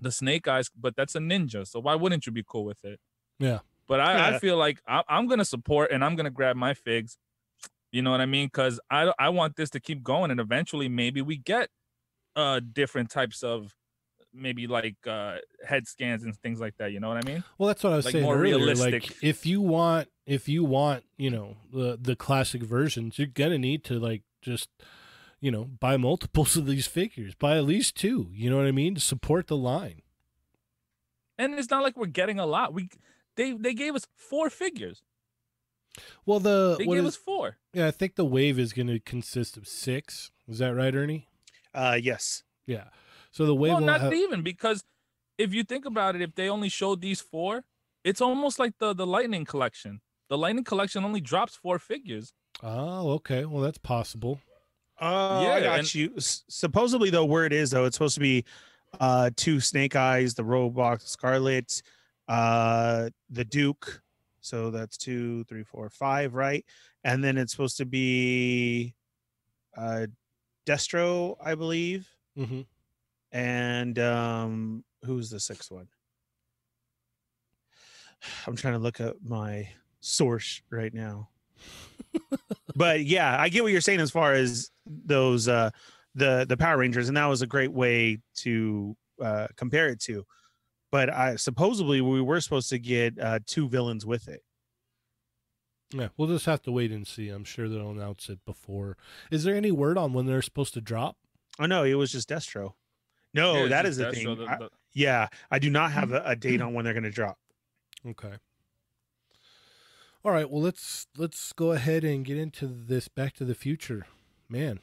the Snake Eyes, but that's a ninja. So why wouldn't you be cool with it? Yeah. But I, Yeah. I feel like I, I'm gonna support and I'm gonna grab my figs. You know what I mean? Because I I want this to keep going, and eventually maybe we get uh different types of maybe like uh head scans and things like that. You know what I mean? Well, that's what I was like, saying more earlier. realistic. Like, if you want, if you want, you know, the the classic versions, you're gonna need to like just, you know, buy multiples of these figures. Buy at least two. You know what I mean? To support the line. And it's not like we're getting a lot. We they they gave us four figures. Well, the They what gave is- us four. yeah, I think the wave is gonna consist of six. Is that right, Ernie? Uh, yes. Yeah. So the wave Well, will not have, even because if you think about it, if they only showed these four, it's almost like the the Lightning collection. The Lightning collection only drops four figures. Oh, okay. Well, that's possible. Uh, Yeah, I got and- you. S- supposedly, though, where it is though, it's supposed to be uh two Snake Eyes, the Robot Scarlet, uh, the Duke. So that's two, three, four, five, right? And then it's supposed to be uh Destro, I believe, Mm-hmm. And um, who's the sixth one? I'm trying to look up my source right now. but yeah, I get what you're saying as far as those uh the the Power Rangers, and that was a great way to uh compare it to. But I supposedly we were supposed to get uh two villains with it. Yeah, we'll just have to wait and see. I'm sure they'll announce it before. Is there any word on when they're supposed to drop? Oh no, it was just Destro. No, Yeah, Oh, that it's is the thing. the- I- yeah, I do not have mm-hmm. a, a date on when they're gonna drop. Okay. All right. Well, let's let's go ahead and get into this Back to the Future. Man,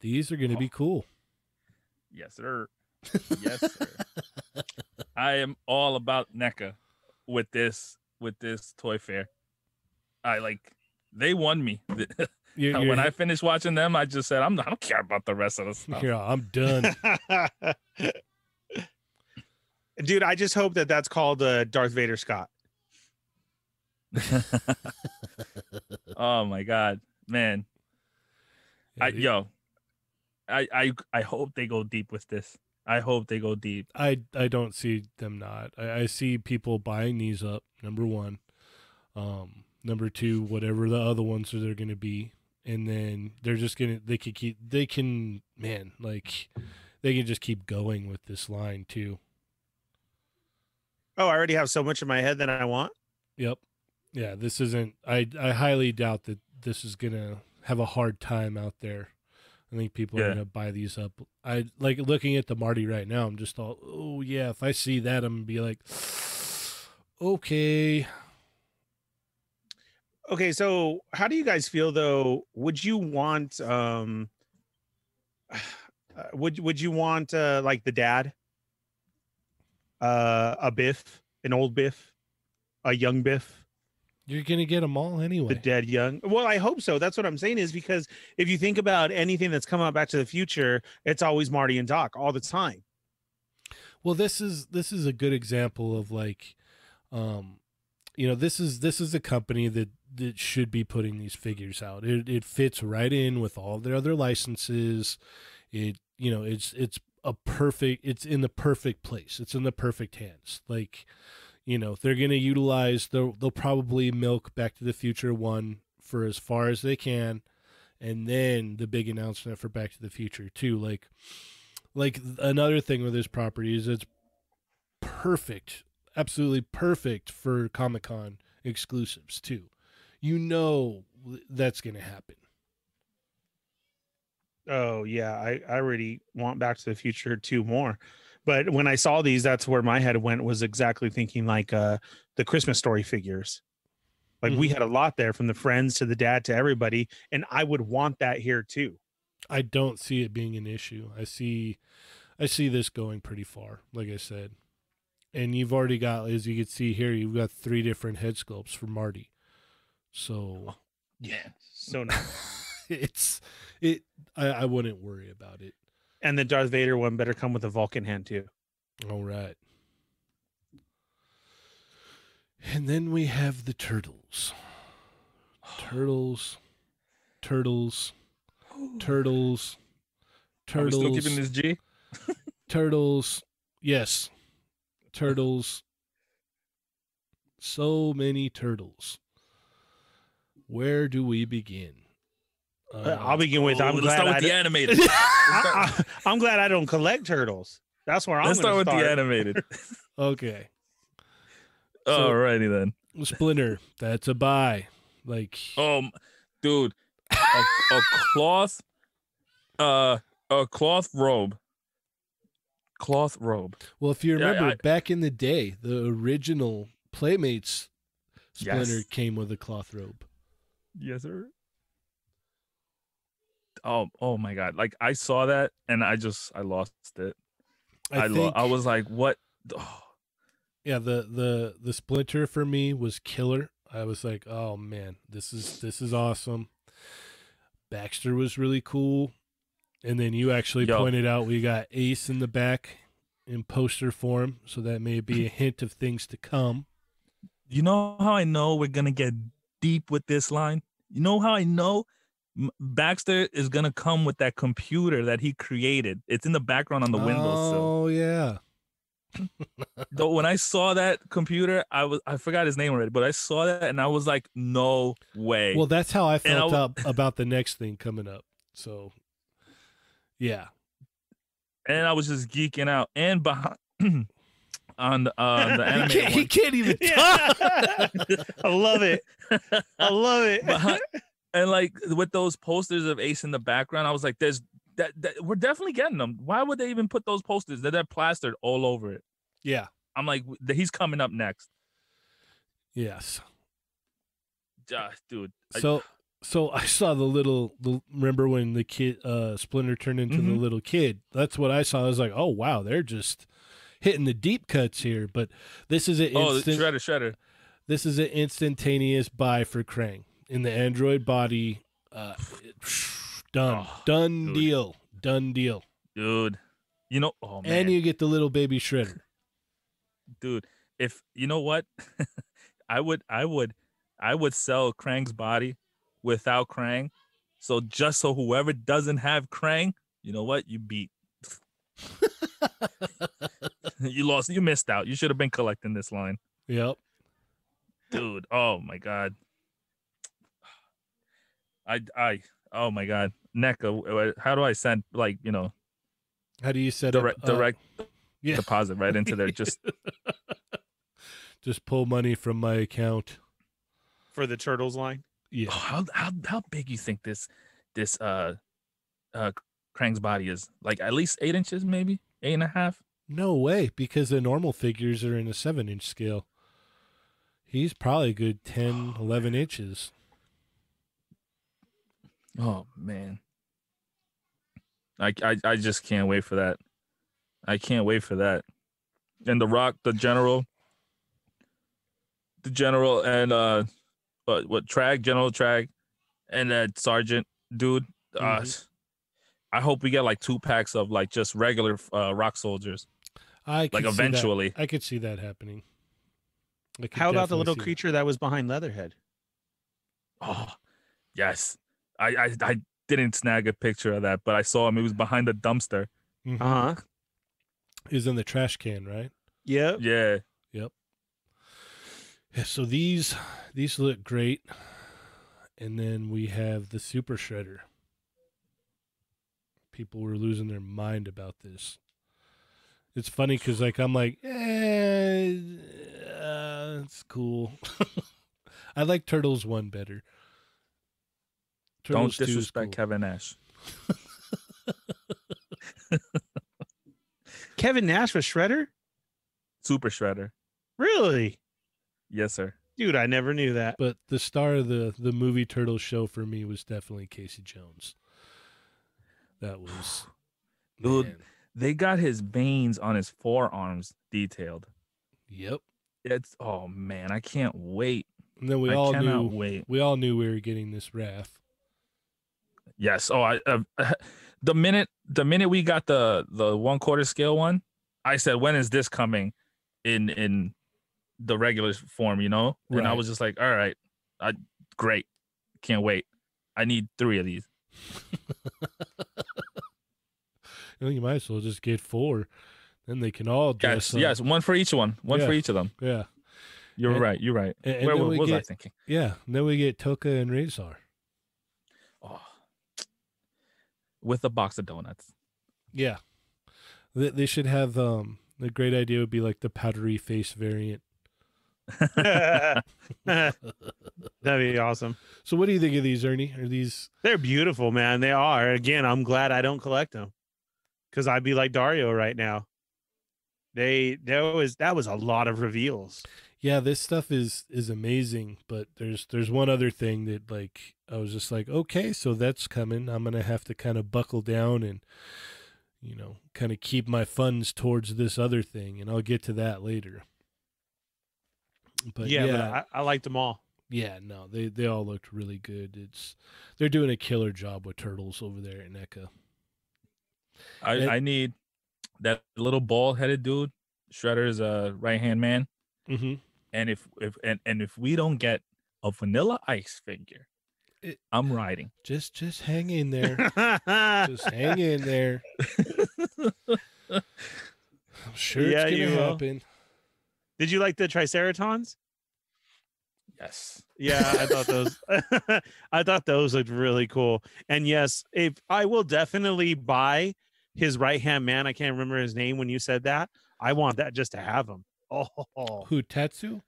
these are going to be cool. Yes, sir. Yes, sir. I am all about NECA with this with this toy fair. I like they won me. You're, when you're- I finished watching them, I just said I'm I don't care about the rest of the stuff. yeah, I'm done. Dude, I just hope that that's called uh, Darth Vader Scott. oh my god, man. I, Yeah, yo, I I I hope they go deep with this. I hope they go deep. I I don't see them not. I, I see people buying these up. Number one, um, number two, whatever the other ones are they're gonna be, and then they're just gonna they could keep they can man like they can just keep going with this line too. Oh, I already have so much in my head that I want. Yep. Yeah, this isn't. I I highly doubt that this is gonna have a hard time out there. I think people are gonna buy these up. I like looking at the Marty right now. I'm just all, oh yeah. If I see that, I'm gonna be like, okay. Okay, so how do you guys feel though? Would you want um uh, would would you want uh like the dad? Uh a Biff, an old Biff, a young Biff, You're gonna get them all anyway. the dead young. Well, I hope so. That's what I'm saying is because if you think about anything that's come out back to the future, it's always Marty and Doc all the time. Well, this is this is a good example of like, um, you know, this is this is a company that that should be putting these figures out. It it fits right in with all their other licenses. It you know it's it's a perfect. It's in the perfect place. It's in the perfect hands. Like, you know, they're gonna utilize. They'll they'll probably milk Back to the Future one for as far as they can, and then the big announcement for Back to the Future too. Like like another thing with this property is it's perfect absolutely perfect for comic-con exclusives too you know that's going to happen Oh yeah, I, I already want Back to the Future two more. But when I saw these, that's where my head went was exactly thinking like uh the Christmas story figures. Like we had a lot there from the friends to the dad to everybody, and I would want that here too. i don't see it being an issue i see i see this going pretty far like i said and you've already got as you can see here you've got three different head sculpts for marty so oh, Yeah. So nice. it's it I, I wouldn't worry about it and the Darth Vader one better come with a Vulcan hand too. All right. And then we have the turtles. Turtles. Turtles. Turtles. We still Turtles. keeping this G? Turtles. Yes. Turtles. So many turtles. Where do we begin? Uh, I'll begin with. Oh, I'm glad. start I with the don't- animated. I, am glad I don't collect turtles. That's where I'm going. Let's start with start. the animated. okay. So- Alrighty then. Splinter. That's a buy. Like Um, dude, a, a cloth, uh, a cloth robe, cloth robe. Well, if you Yeah, remember I- back in the day, the original Playmates Splinter Yes. came with a cloth robe. Yes, sir. Oh, oh my God! Like I saw that and I just I lost it. I, I think, lo- I was like, what? Oh, yeah, the the the Splinter for me was killer. I was like, oh man, this is this is awesome. Baxter was really cool, and then you actually Yo. pointed out we got Ace in the back in poster form, so that may be a hint of things to come. you know how I know we're gonna get deep with this line? You know how I know Baxter is gonna come with that computer that he created. It's in the background on the windowsill. Oh yeah, Though when I saw that computer, I was I forgot his name already, but I saw that and I was like, no way. well that's how I felt up about the next thing coming up. So, yeah, and I was just geeking out. And behind on the uh the he, can't, he can't even talk. Yeah. I love it. I love it. behind, and like with those posters of Ace in the background, I was like, "There's that, that we're definitely getting them. Why would they even put those posters? They're, they're plastered all over it." yeah. I'm like, "He's coming up next, Yes. Ah, dude." I- So So I saw the little. The, remember when the kid uh, Splinter turned into the Mhm. little kid? That's what I saw. I was like, oh wow, they're just hitting the deep cuts here. But this is an Oh, instant. shredder, shredder. this is an instantaneous buy for Krang in the android body. Uh, done, Oh, done dude. deal, done deal. dude. You know, oh man, And you get the little baby shredder. dude. If you know what, I would, I would, I would sell Krang's body without Krang. So just so whoever doesn't have Krang, you know what, you beat. you lost. You missed out. You should have been collecting this line, Yep. dude. Oh my god. I, I, oh my god, NECA. How do I send like you know How do you set direct up? uh, direct yeah. deposit right into there? Just Just pull money from my account. for the turtles line. Yeah. Oh, how how how big you think this this uh uh Krang's body is? Like at least eight inches, maybe eight and a half. No way, because the normal figures are in a seven inch scale. He's probably a good 10, 11 inches. Oh man, I I I just can't wait for that. I can't wait for that. And the Rock, the General, the General, and uh, what what Traag, General Traag, and that Sergeant dude. Uh, Mhm. I hope we get like two packs of like just regular uh, Rock soldiers, I could like see that- eventually. I could see that happening. I How about the little see that. creature that was behind Leatherhead? Oh, yes. I, I I didn't snag a picture of that, but I saw him. He was behind the dumpster. Mhm. Uh huh. Is in the trash can, right? Yep. Yeah. Yeah, so these these look great. And then we have the Super Shredder. People were losing their mind about this. It's funny because like I'm like, eh, uh, it's cool. I like Turtles one better. Turtles Don't disrespect cool. Kevin Nash. Kevin Nash was Shredder. Super Shredder. Really, Yes, sir. dude? I never knew that. But the star of the the movie Turtles show for me was definitely Casey Jones. That was Dude. They got his veins on his forearms detailed. Yep. It's oh man, I can't wait. And then we I all cannot knew wait. we all knew we were getting this Wrath. Yes. Oh, I uh, the minute the minute we got the the one quarter scale one, I said, when is this coming in in the regular form? You know, and I was just like, all right, I great, can't wait. I need three of these. You, know, you might as well just get four. Then they can all dress Yes, up. yes, one for each one, one for each of them. Yeah. You're And- right. You're right. And, and Where then wa- we was I thinking? yeah. And then we get Tokka and Rahzar. Oh, with a box of donuts. Yeah. They, they should have um the great idea would be like the powdery face variant. That'd be awesome. So what do you think of these, Ernie? Are these They're beautiful, man. They are. Again, I'm glad I don't collect them because I'd be like Dario right now. They there was that was a lot of reveals. Yeah, this stuff is is amazing, but there's there's one other thing that like I was just like, okay, so that's coming. I'm gonna have to kind of buckle down and you know, kind of keep my funds towards this other thing, and I'll get to that later. But yeah, yeah, but I, I liked them all. yeah, no, they they all looked really good. It's they're doing a killer job with turtles over there at NECA. I, It- I need that little bald headed dude, Shredder's uh, right hand man. Mm-hmm. And if if and, and if we don't get a vanilla ice figure, It- I'm riding. Just just hang in there. just hang in there. I'm sure Yeah, it's gonna will. happen. Did you like the Triceratons? Yes. Yeah, I thought those I thought those looked really cool. And yes, if I will definitely buy his right hand man, I can't remember his name when you said that. I want that just to have him. Oh Who Tatsu?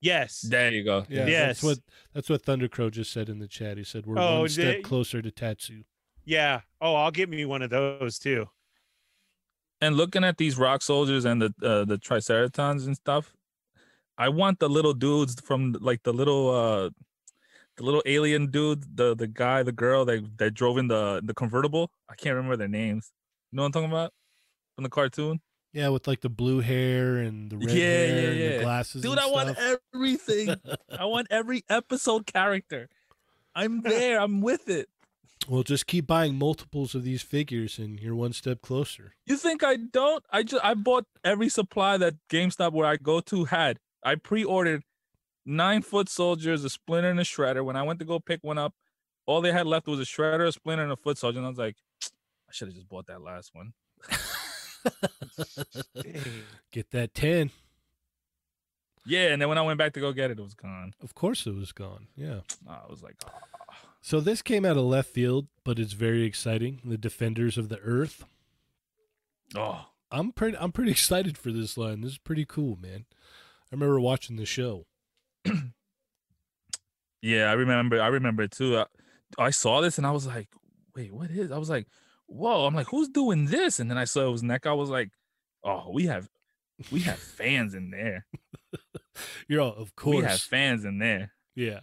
yes. There you go. Yeah, Yes. that's what that's what Thundercrow just said in the chat. He said we're Oh, one step did- closer to Tatsu. Yeah. Oh, I'll get me one of those too. And looking at these rock soldiers and the uh, the triceratons and stuff, I want the little dudes from like the little uh the little alien dude, the the guy, the girl that that drove in the the convertible. I can't remember their names. Know what I'm talking about? From the cartoon. Yeah, with like the blue hair and the red Yeah, hair yeah, and the glasses. Dude, I want everything. I want every episode character. I'm there. I'm with it. Well, just keep buying multiples of these figures, and you're one step closer. You think I don't? I just I bought every supply that GameStop where I go to had. I pre-ordered nine foot soldiers, a splinter, and a shredder. When I went to go pick one up, all they had left was a shredder, a splinter, and a foot soldier. And I was like, I should have just bought that last one. Get that ten. Yeah, and then when I went back to go get it, it was gone. Of course, it was gone. Yeah. I was like, "Ah." So this came out of left field, but it's very exciting. The Defenders of the Earth. oh, I'm pretty. I'm pretty excited for this line. This is pretty cool, man. I remember watching the show. yeah, I remember. I remember it too. I, I saw this and I was like, wait, what is? I was like, whoa. I'm like, who's doing this? And then I saw it was NECA. I was like, oh, we have, we have fans in there. You're all, of course. We have fans in there. Yeah.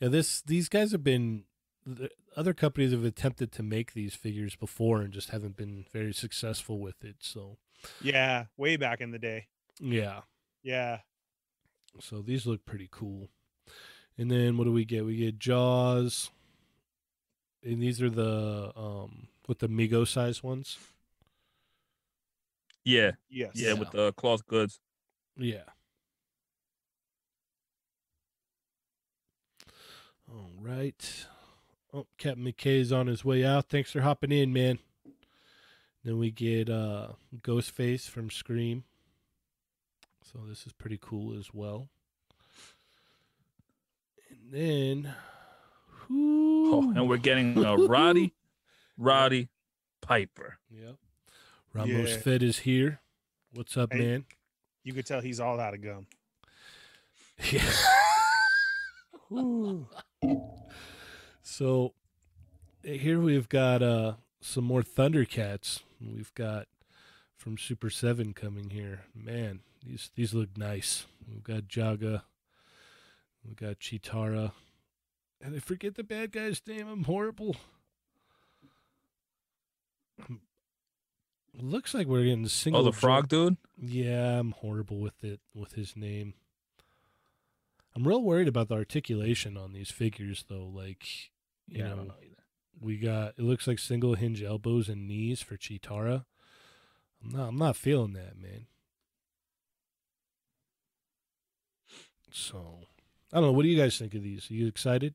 Yeah, this these guys have been the other companies have attempted to make these figures before and just haven't been very successful with it. So, Yeah, way back in the day. yeah. Yeah. So these look pretty cool. And then what do we get? We get Jaws. And these are the um with the Mego size ones. Yeah, Yes. yeah, with the cloth goods. Yeah. All right. Oh, Captain McKay's on his way out. Thanks for hopping in, man. Then we get uh Ghostface from Scream. So this is pretty cool as well. And then Oh, and we're getting a Roddy, Roddy Piper. Yep. Ramos Yeah. Fed is here. What's up, Hey. man? You could tell he's all out of gum. Yeah. so eh, here we've got uh some more Thundercats. We've got from Super 7 coming here. Man, these these look nice. We've got Jaga. We've got Cheetara. And I forget the bad guy's name. I'm horrible. Looks like we're getting single. Oh, the jo- frog dude. yeah, I'm horrible with it with his name. I'm real worried about the articulation on these figures though. Like, you Yeah, I know, don't know either. we got it looks like single hinge elbows and knees for Cheetara. I'm not I'm not feeling that, man. So, I don't know. What do you guys think of these? Are you excited?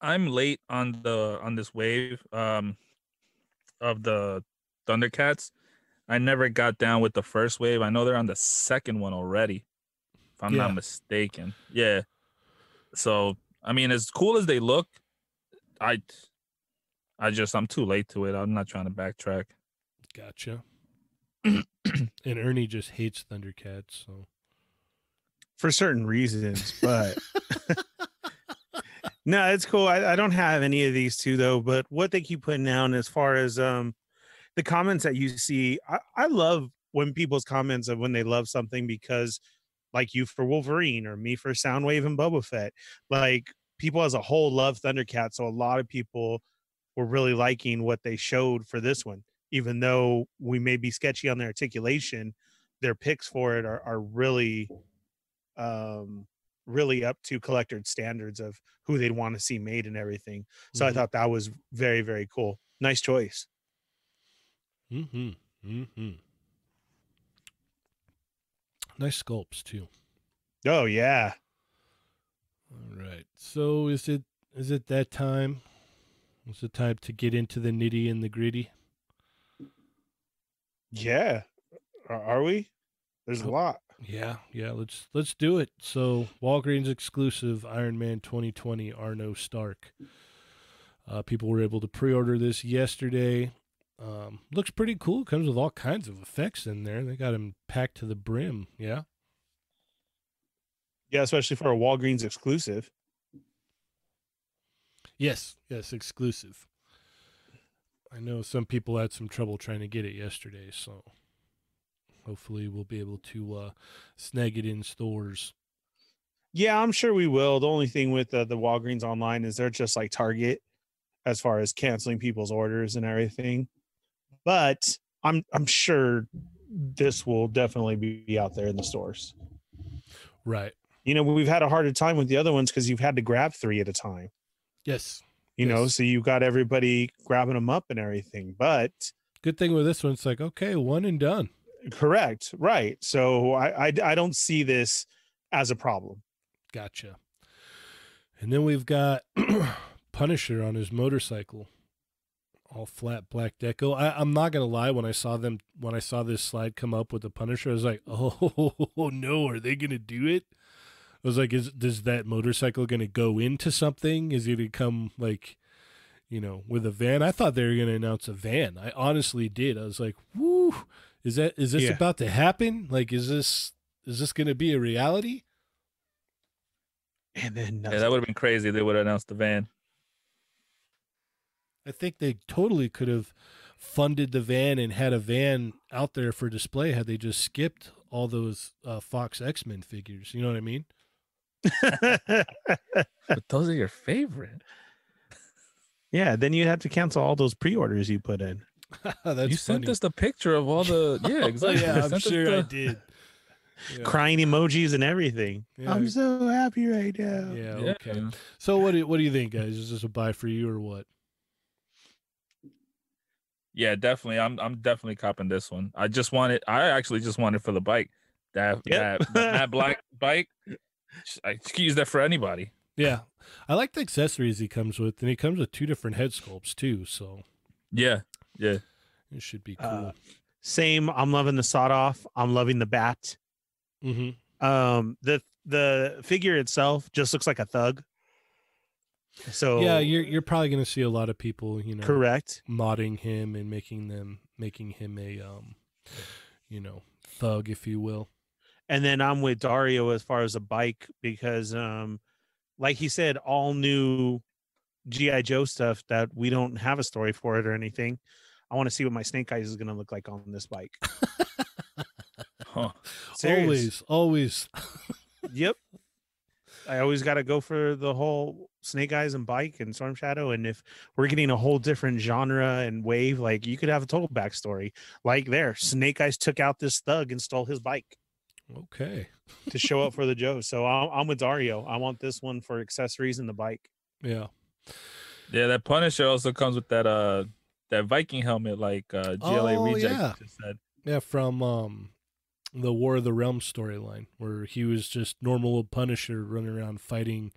I'm late on the on this wave um of the Thundercats. I never got down with the first wave. I know they're on the second one already, if I'm Yeah. not mistaken. Yeah. So I mean, as cool as they look, I I just I'm too late to it. I'm not trying to backtrack. Gotcha. and Ernie just hates Thundercats, so for certain reasons, but no, it's cool. I, I don't have any of these two though, but what they keep putting down as far as um the comments that you see, I, I love when people's comments of when they love something because like you for Wolverine or me for Soundwave and Boba Fett, like people as a whole love Thundercat. So a lot of people were really liking what they showed for this one, even though we may be sketchy on their articulation, their picks for it are, are really um really up to collector standards of who they'd want to see made and everything so i Mhm. thought that was very very cool nice choice Mm-hmm. Mm-hmm. Nice sculpts too. oh yeah All right. So is it is it that time? Is it time to get into the nitty and the gritty? yeah are, are we there's a Oh. lot Yeah, yeah. Let's let's do it. So Walgreens exclusive Iron Man 2020 Arno Stark. Uh, people were able to pre-order this yesterday. Um, looks pretty cool. Comes with all kinds of effects in there. They got him packed to the brim. Yeah. yeah especially for a walgreens exclusive Yes, yes, exclusive. I know some people had some trouble trying to get it yesterday, so hopefully we'll be able to uh, snag it in stores. Yeah, I'm sure we will. The only thing with the, the Walgreens online is they're just like Target as far as canceling people's orders and everything. But I'm I'm sure this will definitely be out there in the stores. Right. You know, we've had a harder time with the other ones because you've had to grab three at a time. Yes. You know, so you've got everybody grabbing them up and everything. But Good thing with this one, it's like okay, one and done. Correct, right? So I I, I don't see this as a problem. Gotcha. And then we've got Punisher on his motorcycle, all flat black deco. I, I'm not gonna lie. When I saw them, when I saw this slide come up with the Punisher, I was like, "Oh no, are they gonna do it?" I was like, "Is does that motorcycle gonna go into something? Is it gonna come like, you know, with a van?" I thought they were gonna announce a van. I honestly did. I was like, "Woo, is that is this Yeah. about to happen? Like, is this is this gonna be a reality?" And then Yeah, that would have been crazy. They would have announced the van. I think they totally could have funded the van and had a van out there for display had they just skipped all those uh, Fox X Men figures. You know what I mean? But those are your favorite. yeah, then you'd have to cancel all those pre-orders you put in. That's you sent funny. us the picture of all the yeah exactly. yeah, I'm sent us sure I did. Yeah. Crying emojis and everything. Yeah. I'm so happy right now. Yeah, Yeah. Okay. So what do what do you think, guys? Is this a buy for you or what? Yeah, definitely. I'm I'm definitely copping this one. I just want it. I actually just want it for the bike. That Yep. that, that Black bike. I could use that for anybody. Yeah, I like the accessories he comes with, and he comes with two different head sculpts too. So Yeah, yeah. it should be cool. Uh, Same. I'm loving the sawed off. I'm loving the bat. hmm Um, the the figure itself just looks like a thug. So Yeah, you're you're probably going to see a lot of people, you know, correct. modding him and making them making him a um you know thug if you will And then I'm with Dario as far as a bike because um like he said, all new GI Joe stuff that we don't have a story for it or anything. I want to see what my Snake Eyes is going to look like on this bike. Huh. Always always yep. I always got to go for the whole Snake Eyes and bike and Storm Shadow. And if we're getting a whole different genre and wave, like you could have a total backstory. Like there, Snake Eyes took out this thug and stole his bike okay to show up for the Joe. So I'm, I'm with Dario. I want this one for accessories and the bike. yeah Yeah, that Punisher also comes with that uh that Viking helmet, like uh GLA Oh, Reject yeah. just said. yeah from um the war of the realm storyline where he was just normal old punisher running around fighting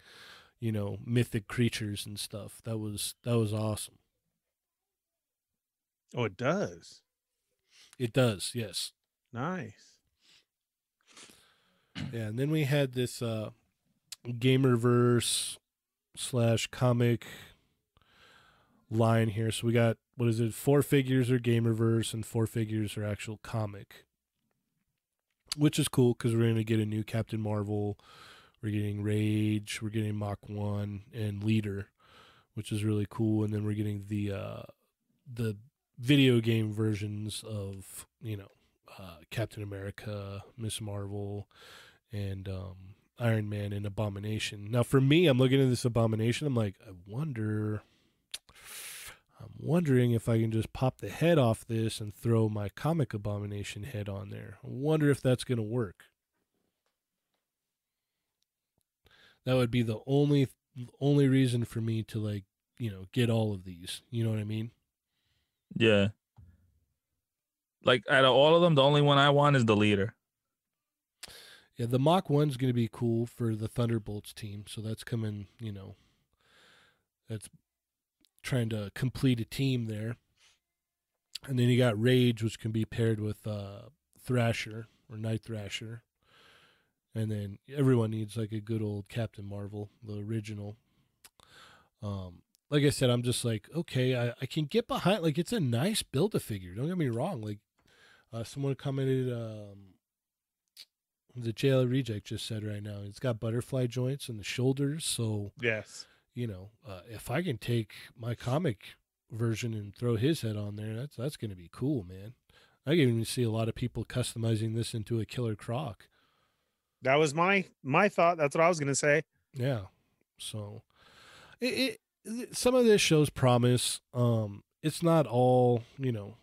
you know mythic creatures and stuff that was that was awesome Oh, it does. it does yes Nice. Yeah, and then we had this uh Gamerverse slash comic line here. So we got what is it? Four figures are Gamerverse and four figures are actual comic. Which is cool because we're gonna get a new Captain Marvel, we're getting Rage, we're getting Mach One and Leader, which is really cool. And then we're getting the uh the video game versions of, you know, uh, Captain America, Miss Marvel, and um, Iron Man and Abomination. Now, for me, I'm looking at this Abomination. I'm like, I wonder. I'm wondering if I can just pop the head off this and throw my comic Abomination head on there. I wonder if that's going to work. That would be the only only reason for me to like, you know, get all of these. You know what I mean? Yeah. Like out of all of them, the only one I want is the leader. Yeah, the Mach 1's going to be cool for the Thunderbolts team. So that's coming, you know, that's trying to complete a team there. And then you got Rage, which can be paired with uh, Thrasher or Night Thrasher. And then everyone needs like a good old Captain Marvel, the original. Um, like I said, I'm just like, okay, I, I can get behind. Like, it's a nice build a figure. Don't get me wrong. Like, uh, someone commented, um, the JL Reject just said right now, it's got butterfly joints in the shoulders. So, Yes. You know, uh, if I can take my comic version and throw his head on there, that's that's going to be cool, man. I can even see a lot of people customizing this into a killer croc. That was my my thought. That's what I was gonna say. Yeah. So it, it some of this shows promise. Um it's not all, you know,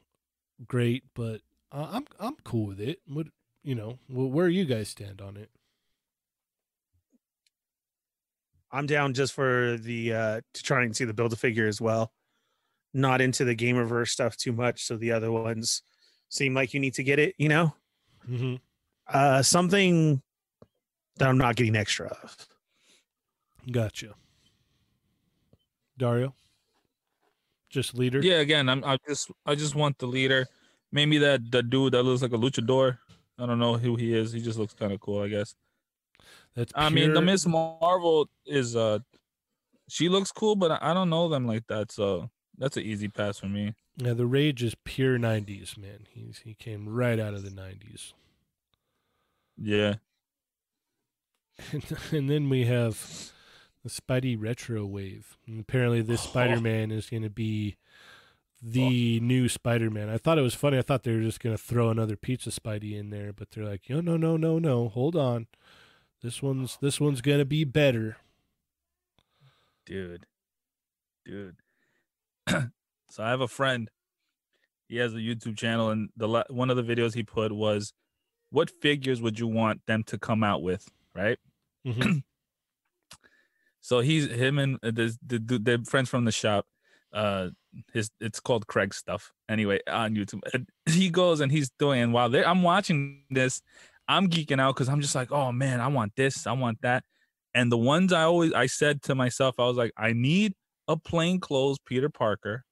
great, but uh, I'm I'm cool with it. What you know, wh- where you guys stand on it? I'm down just for the uh to try and see the build a figure as well. Not into the gamerverse stuff too much, so the other ones seem like you need to get it, you know? Mm-hmm. Uh something that I'm not getting extra of. Gotcha. Dario, just leader. Yeah, again, I'm I just I just want the leader. Maybe that the dude that looks like a luchador. I don't know who he is. He just looks kind of cool, I guess. That's I mean, the Miss Marvel is uh she looks cool, but I don't know them like that, so that's an easy pass for me. Yeah, the rage is pure '90s, man. He's he came right out of the '90s, Yeah. and, and then we have the Spidey retro wave. And apparently, this Oh. Spider-Man is going to be the new Spider-Man. I thought it was funny. I thought they were just going to throw another Pizza Spidey in there, but they're like, no, no, no, no, no. Hold on, this one's this one's to be better. dude. Dude. So i have a friend. He has a youtube channel and the one of the videos he put was what figures would you want them to come out with? Right? Mhm. so he's him and uh, the the, the, the friends from the shop uh his it's called craig stuff. Anyway on youtube. And he goes and he's doing while i'm watching this i'm geeking out because i'm just like oh man i want this i want that. And the ones i always i said to myself i was like i need a plain clothes peter parker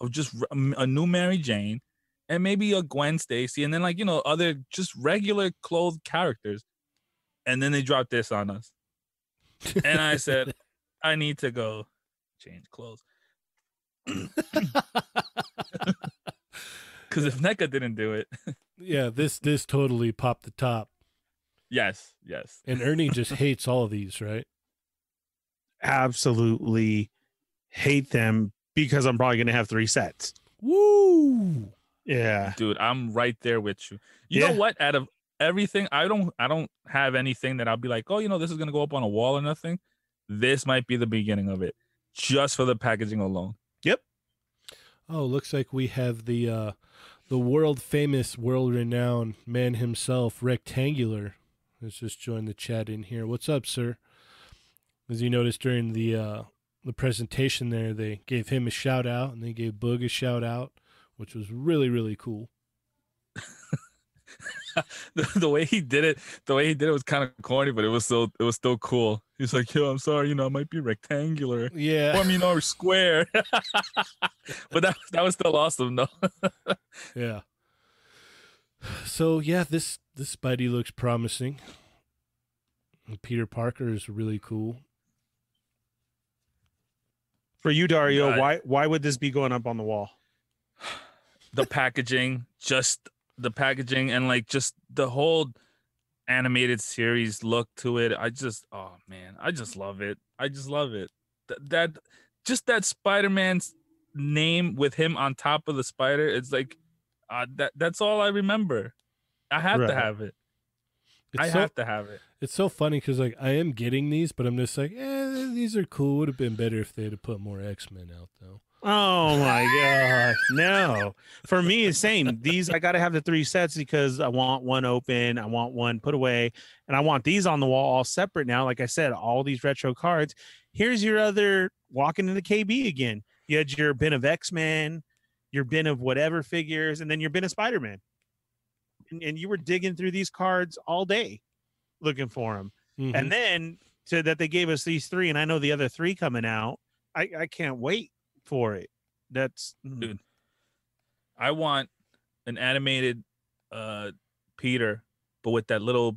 of just a new mary jane and maybe a gwen stacy and then like you know other just regular clothed characters. And then they dropped this on us. And I said, I need to go change clothes. Because if NECA didn't do it, yeah, this this totally popped the top, yes, yes. and Ernie just hates all of these, right? Absolutely hate them because I'm probably gonna have three sets. Woo! Yeah. Dude, I'm right there with you. You Yeah. know what? Out of everything, I don't I don't have anything that I'll be like, oh, you know, this is gonna go up on a wall or nothing. This might be the beginning of it. Just for the packaging alone. Yep. Oh, looks like we have the uh the world famous, world renowned man himself, Rectangular, has just joined the chat in here. What's up, sir? As you noticed during the uh the presentation there, they gave him a shout out and they gave Boog a shout out, which was really, really cool. the, the way he did it, the way he did it was kind of corny, but it was still it was still cool. He's like, yo, I'm sorry, you know, it might be rectangular. Yeah. or I mean, or square. but that that was still awesome, though. Yeah. So yeah, this this Spidey looks promising. Peter Parker is really cool. For you, Dario, God. why why would this be going up on the wall? the packaging, just the packaging, and like just the whole animated series look to it. I just, oh man, I just love it. I just love it. Th- that just that Spider-Man's name with him on top of the spider. It's like uh, that. That's all I remember. I have Right. to have it. I It's so, have to have it. It's so funny because like I am getting these, but I'm just like, eh, these are cool. Would have been better if they had put more X Men out though. Oh my gosh. No. For me, it's same. These I gotta have the three sets because I want one open, I want one put away, and I want these on the wall all separate now. Like I said, all these retro cards. Here's your other walking into KB again. You had your bin of X-Men, your bin of whatever figures, and then your bin of Spider-Man. And, and you were digging through these cards all day looking for them. Mhm. and then to that they gave us these three and i know the other three coming out i i can't wait for it that's mm, Dude. I want an animated uh Peter, but with that little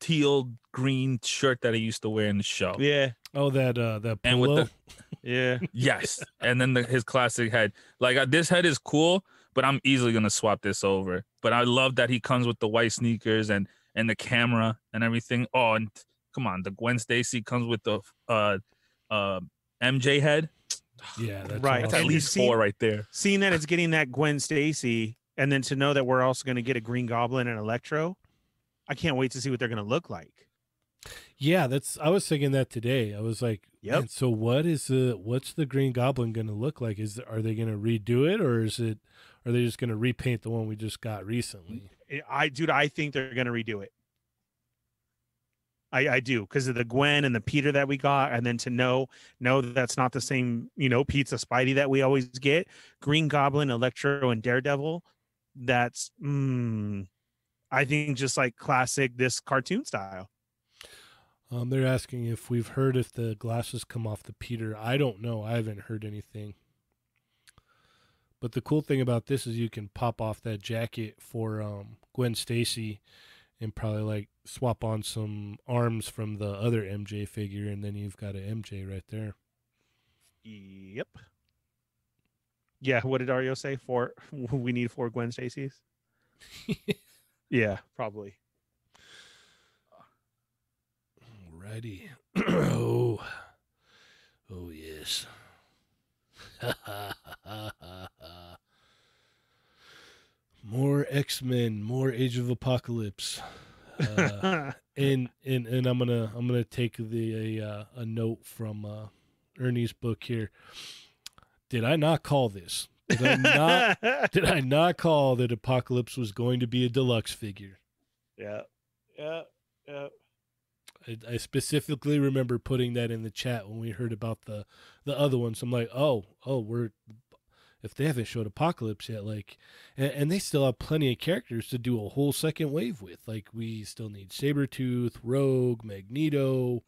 teal green shirt that he used to wear in the show. yeah oh, that uh, that And with the- yeah Yes, and then the, his classic head. Like uh, this head is cool, but I'm easily gonna swap this over. But I love that he comes with the white sneakers and and the camera and everything. Oh, and come on, the Gwen Stacy comes with the uh uh MJ head. Yeah, that's Right, That's at least see- four right there. seeing that it's getting that gwen stacy and then to know that we're also going to get a green goblin and electro I can't wait to see what they're gonna look like. Yeah, that's. I was thinking that today. I was like, Yep. "Man, so what is the what's the Green Goblin going to look like? Is are they going to redo it, or is it are they just going to repaint the one we just got recently? I- I dude, I think they're gonna redo it. I I do because of the Gwen and the Peter that we got, and then to know that that's not the same you know pizza Spidey that we always get. Green Goblin, Electro, and Daredevil. That's mm, I think just like classic this cartoon style. Um, they're asking if we've heard if the glasses come off the Peter. I don't know. I haven't heard anything. But the cool thing about this is you can pop off that jacket for um, Gwen Stacy and probably like swap on some arms from the other MJ figure, and then you've got an MJ right there. Yep. Yeah, what did Dario say? Four. We need four Gwen Stacy's. Yeah, probably. Alrighty. oh. Oh yes. more X Men, more Age of Apocalypse. Uh, and and and I'm gonna I'm gonna take the a, uh, a note from uh, Ernie's book here. Did I not call this? Did I not? did I not call that Apocalypse was going to be a deluxe figure? yeah, yeah, yeah. I, I specifically remember putting that in the chat when we heard about the the other ones. I'm like, oh, oh, we're if they haven't showed Apocalypse yet, like, and, and they still have plenty of characters to do a whole second wave with. Like, we still need Sabretooth, Rogue, Magneto,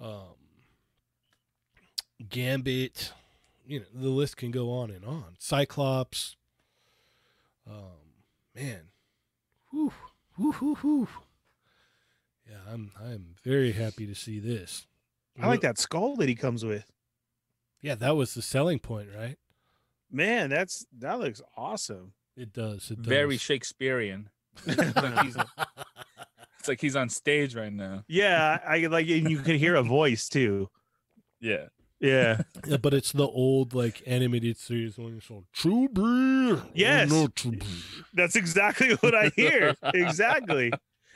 um, Gambit. You know, the list can go on and on. Cyclops. Um, man, whew, whew, whew, whew. Yeah, I'm I'm very happy to see this. I like that skull that he comes with. Yeah, that was the selling point, right? Man, that's that looks awesome. It does. It does. Very Shakespearean. it's, like he's, it's like he's on stage right now. yeah, I like, and you can hear a voice too. Yeah. Yeah, Yeah, but it's the old like animated series when it's all true blue. Oh yes. no true blue. that's exactly what I hear. exactly.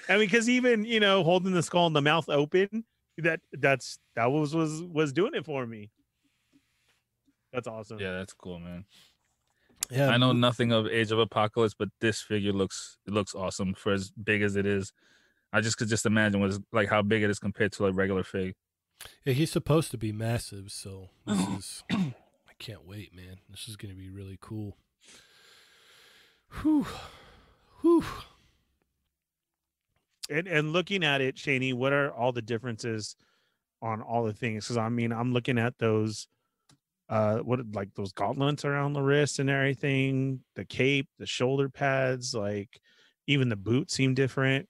I mean, because even you know, holding the skull and the mouth open, that that's that was was was doing it for me. That's awesome. Yeah, that's cool, man. Yeah, I know nothing of Age of Apocalypse, but this figure looks it looks awesome for as big as it is. I just could just imagine what is like how big it is compared to a regular fig. Yeah, he's supposed to be massive, so this is. I can't wait, man. This is gonna be really cool. Whew, whew. and and looking at it, Shaney, what are all the differences on all the things? Because I mean, I'm looking at those, uh, what like those gauntlets around the wrist and everything, the cape, the shoulder pads, like even the boots seem different.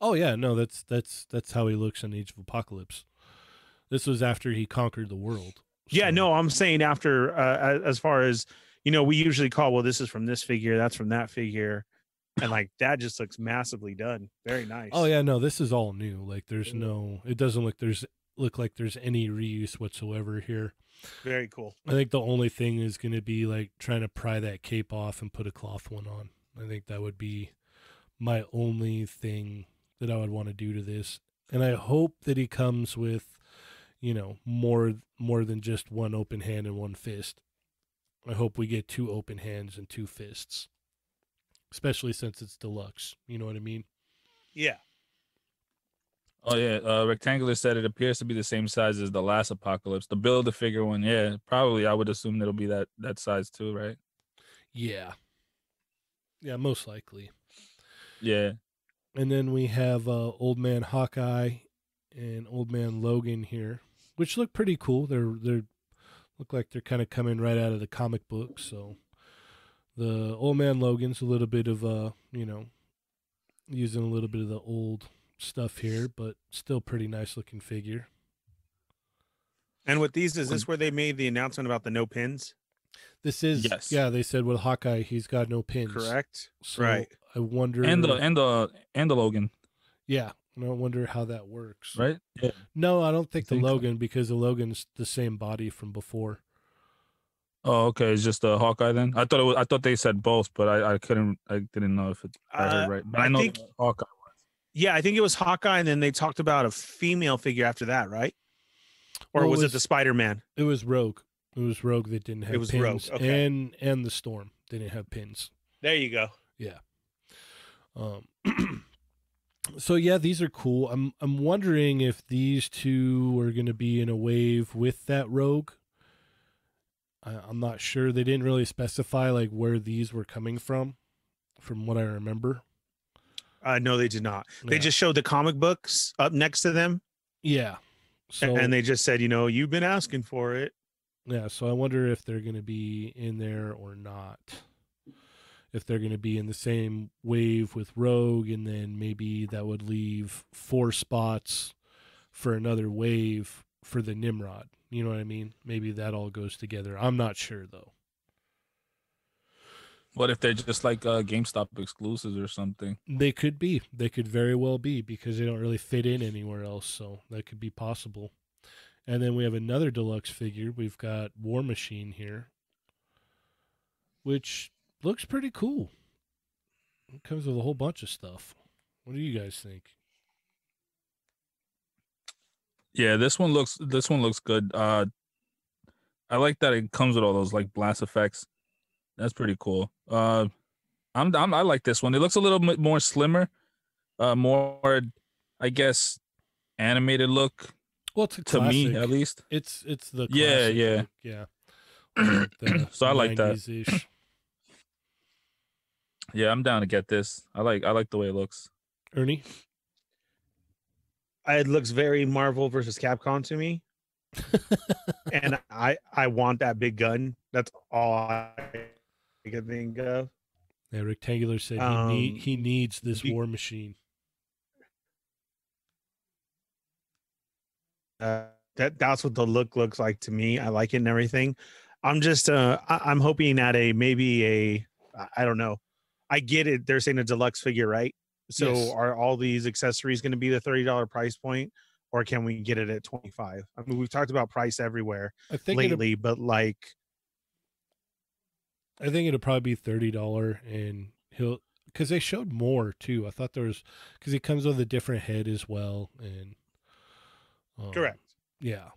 Oh yeah, no, that's that's that's how he looks in Age of Apocalypse. This was after he conquered the world. Yeah, no, I'm saying after, uh, as far as you know, we usually call well, this is from this figure, that's from that figure, and like that just looks massively done. Very nice. Oh yeah, no, this is all new. Like there's no it doesn't look there's look like there's any reuse whatsoever here. Very cool. I think the only thing is going to be like trying to pry that cape off and put a cloth one on. I think that would be my only thing that I would want to do to this. And I hope that he comes with, you know, more more than just one open hand and one fist. I hope we get two open hands and two fists. Especially since it's deluxe. You know what I mean? Yeah. Oh yeah, uh, rectangular said it appears to be the same size as the last Apocalypse. The build a figure one, yeah, probably I would assume it'll be that that size too, right? Yeah. Yeah, most likely. Yeah. And then we have uh, Old Man Hawkeye and Old Man Logan here, which look pretty cool. They're they're look like they're kind of coming right out of the comic book. So the Old Man Logan's a little bit of uh you know using a little bit of the old stuff here, but still pretty nice looking figure. And with these, is this where they made the announcement about the no pins? This is Yes. yeah. They said with Hawkeye he's got no pins. Correct. So Right. I wonder. And the and the and the Logan, yeah. I wonder how that works. right? Yeah. No, I don't think the think so. Logan because the Logan's the same body from before. Oh, okay. It's just a Hawkeye then. I thought it was. I thought they said both, but I, I couldn't. I didn't know if it. I Uh, heard right. But I, I know think- Hawkeye. Yeah, I think it was Hawkeye, and then they talked about a female figure after that, right? Or Well, it was, was- it the Spider Man? It was Rogue. It was Rogue that didn't have It was pins, Rogue, okay. and and the Storm didn't have pins. There you go. Yeah. Um, so yeah, these are cool. I'm I'm wondering if these two are going to be in a wave with that Rogue. I, I'm not sure. They didn't really specify like where these were coming from, from what I remember. Uh, no, they did not. They Yeah. just showed the comic books up next to them, yeah. So and they just said, you know, you've been asking for it. Yeah, so I wonder if they're going to be in there or not. If they're going to be in the same wave with Rogue, and then maybe that would leave four spots for another wave for the Nimrod. You know what I mean? Maybe that all goes together. I'm not sure though. What if they're just like uh, GameStop exclusives or something? They could be. They could very well be because they don't really fit in anywhere else. So that could be possible. And then we have another deluxe figure. We've got War Machine here, which looks pretty cool. It comes with a whole bunch of stuff. What do you guys think? Yeah, this one looks this one looks good. Uh I like that it comes with all those like blast effects. That's pretty cool. Uh I'm, I'm I like this one. It looks a little bit more slimmer. Uh more I guess animated look Well, it's a to me at least. It's it's the Yeah, classic yeah. look, yeah. Like So I like that. Yeah, I'm down to get this. I like I like the way it looks. Ernie, It looks very Marvel versus Capcom to me, and I I want that big gun. That's all I can think of. yeah, rectangular said he Um, need, he needs this be- War Machine. Uh, that that's what the look looks like to me. I like it and everything. I'm just uh I, I'm hoping at a maybe a I don't know. I get it. They're saying a deluxe figure, right? So Yes. are all these accessories going to be the thirty dollar price point, or can we get it at twenty five? I mean, we've talked about price everywhere I lately, but like I think it'll probably be thirty dollar, and he'll because they showed more too. I thought there was because he comes with a different head as well, and um, correct. yeah,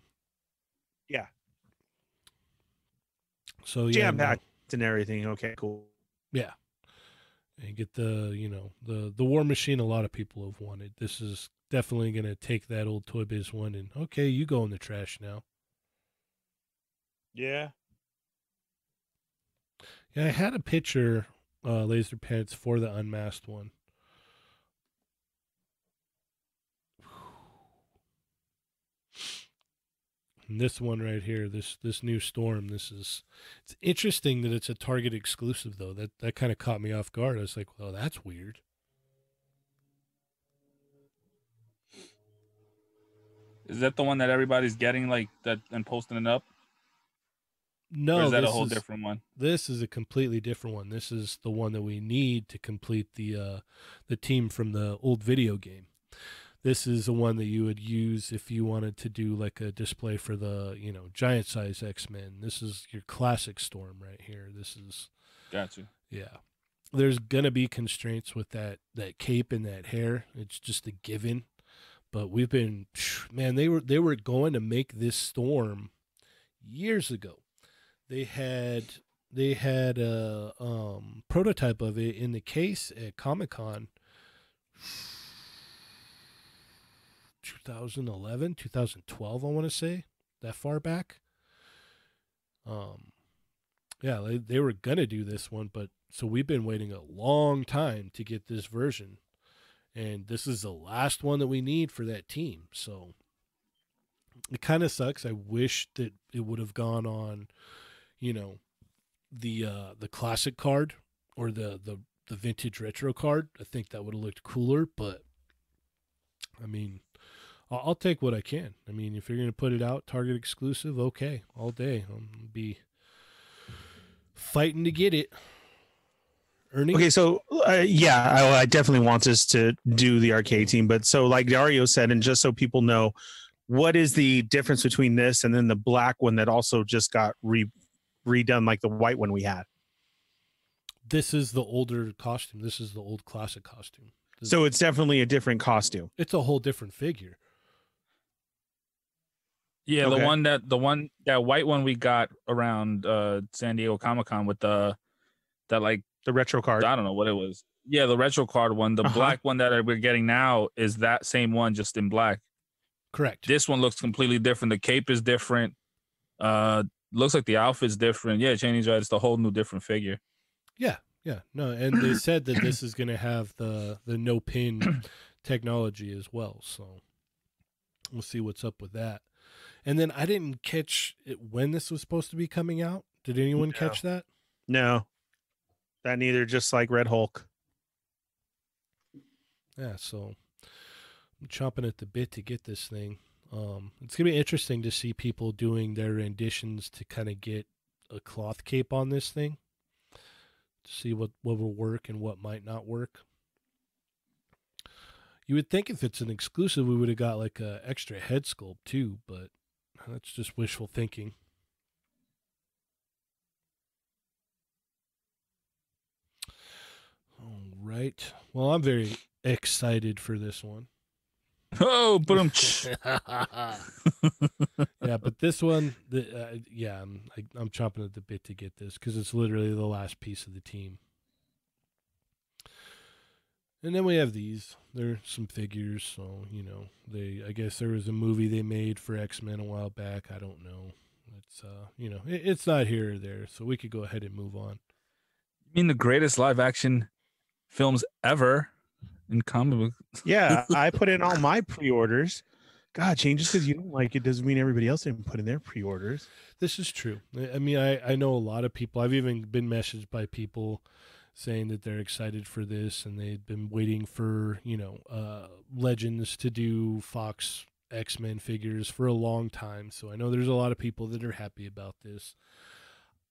Yeah. So yeah, Jam no, packed and everything. Okay, cool. yeah, and get the you know the the War Machine. A lot of people have wanted. This is definitely going to take that old Toy Biz one, and okay, you go in the trash now. Yeah. Yeah, I had a picture, uh, laser pants for the unmasked one. And this one right here, this this new storm, this is it's interesting that it's a Target exclusive though. That that kind of caught me off guard. I was like, well, that's weird. Is that the one that everybody's getting like that and posting it up? No, or is that a this whole is- different one? This is a completely different one. This is the one that we need to complete the uh, the team from the old video game. This is the one that you would use if you wanted to do like a display for the you know giant size X Men. This is your classic Storm right here. This is Got you. yeah. There's gonna be constraints with that that cape and that hair. It's just a given. But we've been man, they were they were going to make this storm years ago. They had they had a um, prototype of it in the case at Comic Con 2011, 2012, I want to say that far back. Um, yeah, they, they were gonna do this one, but so we've been waiting a long time to get this version, and this is the last one that we need for that team. So it kind of sucks. I wish that it would have gone on, you know, the uh, the classic card or the the the vintage retro card. I think that would have looked cooler, but I mean, I'll, I'll take what I can. I mean, if you're gonna put it out Target exclusive, okay, all day. I'll be fighting to get it. Ernie, Okay, so uh, yeah, I, I definitely want us to do the arcade team, but so like Dario said, and just so people know, what is the difference between this and then the black one that also just got re redone, like the white one we had? this is the older costume. This is the old classic costume. So it's definitely a different costume. It's a whole different figure. Yeah, Okay. the one that the one that white one we got around uh San Diego Comic Con with the that like The retro card. I don't know what it was. Yeah, the retro card one. The Uh-huh. black one that we're getting now is that same one, just in black. Correct. This one looks completely different. The cape is different. Uh, looks like the outfit's different. Yeah, Shaney's right. It's a whole new different figure. Yeah, yeah, no, and they said that this is going to have the the no pin technology as well. So we'll see what's up with that. And then I didn't catch it when this was supposed to be coming out. Did anyone No. catch that? No. That neither, just like Red Hulk. Yeah, so I'm chomping at the bit to get this thing. Um, it's gonna be interesting to see people doing their renditions to kind of get a cloth cape on this thing. To see what what will work and what might not work. You would think if it's an exclusive, we would have got like a extra head sculpt too, but that's just wishful thinking. All right. Well, I'm very excited for this one. Oh, but I'm yeah, but this one, the uh, yeah, I'm I, I'm chomping at the bit to get this because it's literally the last piece of the team. And then we have these. They're some figures, so you know they. I guess there was a movie they made for X Men a while back. I don't know. It's uh, you know, it, it's not here or there, so we could go ahead and move on. I mean the greatest live action films ever in comic book. Yeah, I put in all my pre-orders. God, Shane, just because you don't like it doesn't mean everybody else didn't put in their pre-orders. This is true. I I mean, I, I know a lot of people. I've even been messaged by people saying that they're excited for this and they've been waiting for, you know, uh, Legends to do Fox X Men figures for a long time. So I know there's a lot of people that are happy about this.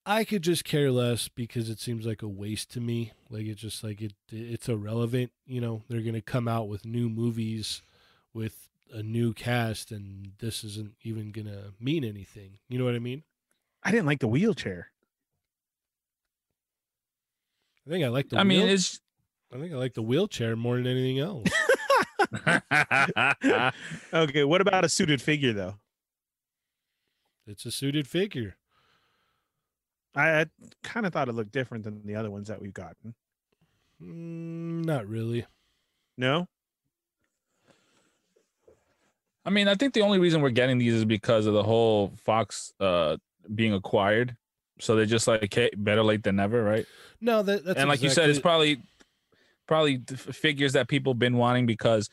I could just care less because it seems like a waste to me. Like it's just like it it's irrelevant. You know, they're gonna come out with new movies with a new cast and this isn't even gonna mean anything. You know what I mean? I didn't like the wheelchair. I think I like the. I mean, wheel- it's I think I like the wheelchair more than anything else. Okay, what about a suited figure though? it's a suited figure. I, I kind of thought it looked different than the other ones that we've gotten. Mm, not really. No, I mean, I think the only reason we're getting these is because of the whole Fox uh being acquired. So they're just like, hey, better late than never, right? No, that that's and like you said, it's probably probably figures that people been wanting because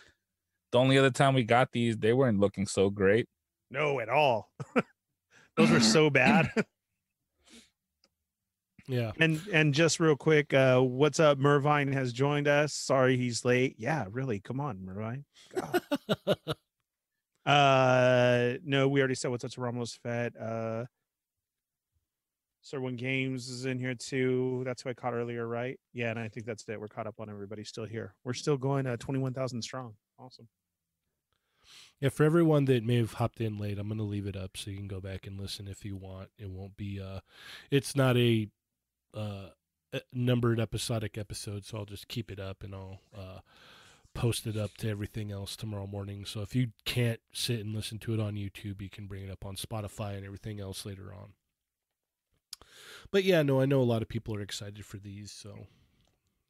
the only other time we got these, they weren't looking so great. no, at all. Those were so bad. yeah. and and just real quick, uh, what's up? Mervine has joined us. Sorry he's late. Yeah, really. Come on, Mervine. Uh, no, we already said what's up to Ramos Fett. Uh, Sirwin Games is in here too. That's who I caught earlier, right? Yeah, and I think that's it. We're caught up on everybody still here. We're still going uh, 21,000 strong. Awesome. Yeah, for everyone that may have hopped in late, I'm going to leave it up so you can go back and listen if you want. It won't be uh it's not a uh numbered episodic episode, so I'll just keep it up and I'll uh post it up to everything else tomorrow morning. So if you can't sit and listen to it on YouTube, you can bring it up on Spotify and everything else later on. But yeah, no, I know a lot of people are excited for these, so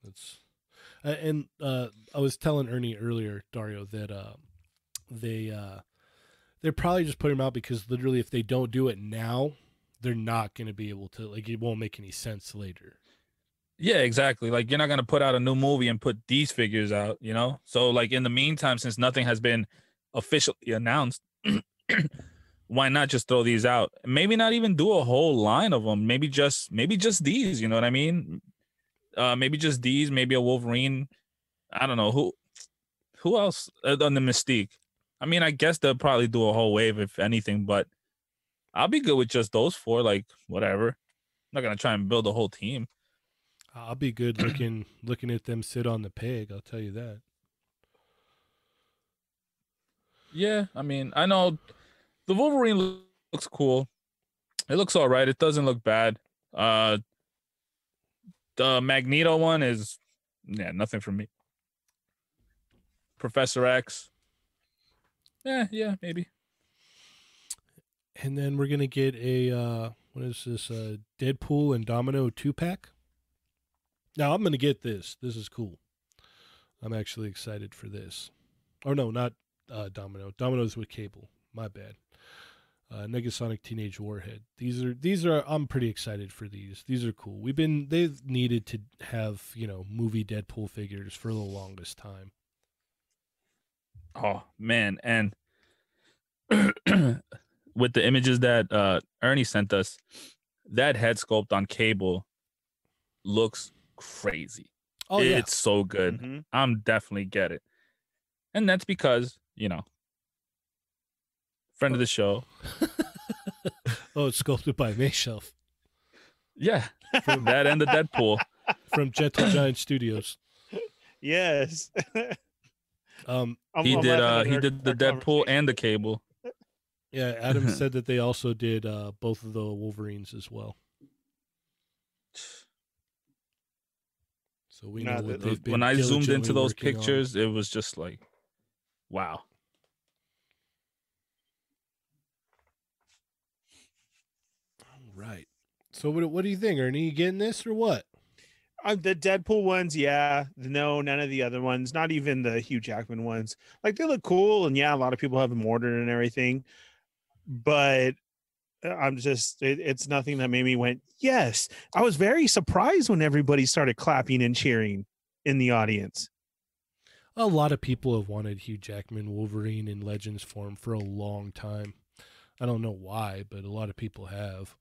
that's uh, and uh I was telling Ernie earlier, Dario, that uh they uh they're probably just putting them out because literally if they don't do it now they're not going to be able to like it won't make any sense later Yeah, exactly. Like you're not gonna put out a new movie and put these figures out, you know. So like in the meantime, since nothing has been officially announced, why not just throw these out? Maybe not even do a whole line of them. Maybe just maybe just these. You know what I mean? Uh, maybe just these. Maybe a Wolverine. I don't know who. Who else on the Mystique? I mean, I guess they'll probably do a whole wave if anything, but I'll be good with just those four. Like whatever. I'm not gonna try and build a whole team. i'll be good looking looking at them sit on the peg i'll tell you that Yeah, I mean, I know the Wolverine looks cool. It looks all right. It doesn't look bad. Uh the Magneto one is yeah, nothing for me. Professor X. Yeah, yeah, maybe. And then we're gonna get a uh, what is this? Uh, Deadpool and Domino two pack. Now I'm gonna get this. This is cool. I'm actually excited for this. Oh no, not uh, Domino. Domino's with Cable. My bad. Uh, Negasonic Teenage Warhead. These are these are. I'm pretty excited for these. These are cool. We've been they've needed to have you know movie Deadpool figures for the longest time. Oh man, and with the images that uh Ernie sent us, that head sculpt on Cable looks crazy. Oh yeah, it's so good. Mhm. I'm definitely get it. And that's because, you know, friend of the show. oh, it's sculpted by Mayshelf Yeah. From that and the Deadpool. from Gentle Giant Studios. Yes. Um, I'm- He I'm did uh he did the Deadpool and the cable. Yeah, Adam said that they also did uh, both of the Wolverines as well. So we Nah, know the- what they've been. When I zoomed into those working on. pictures, it was just like wow. right? So what? What do you think, Ernie? You getting this or what? Uh, the Deadpool ones, yeah. No, none of the other ones. Not even the Hugh Jackman ones. Like they look cool, and yeah, a lot of people have them ordered and everything. But uh, I'm just, it, it's nothing that made me went yes. I was very surprised when everybody started clapping and cheering in the audience. A lot of people have wanted Hugh Jackman Wolverine in Legends form for a long time. I don't know why, but a lot of people have.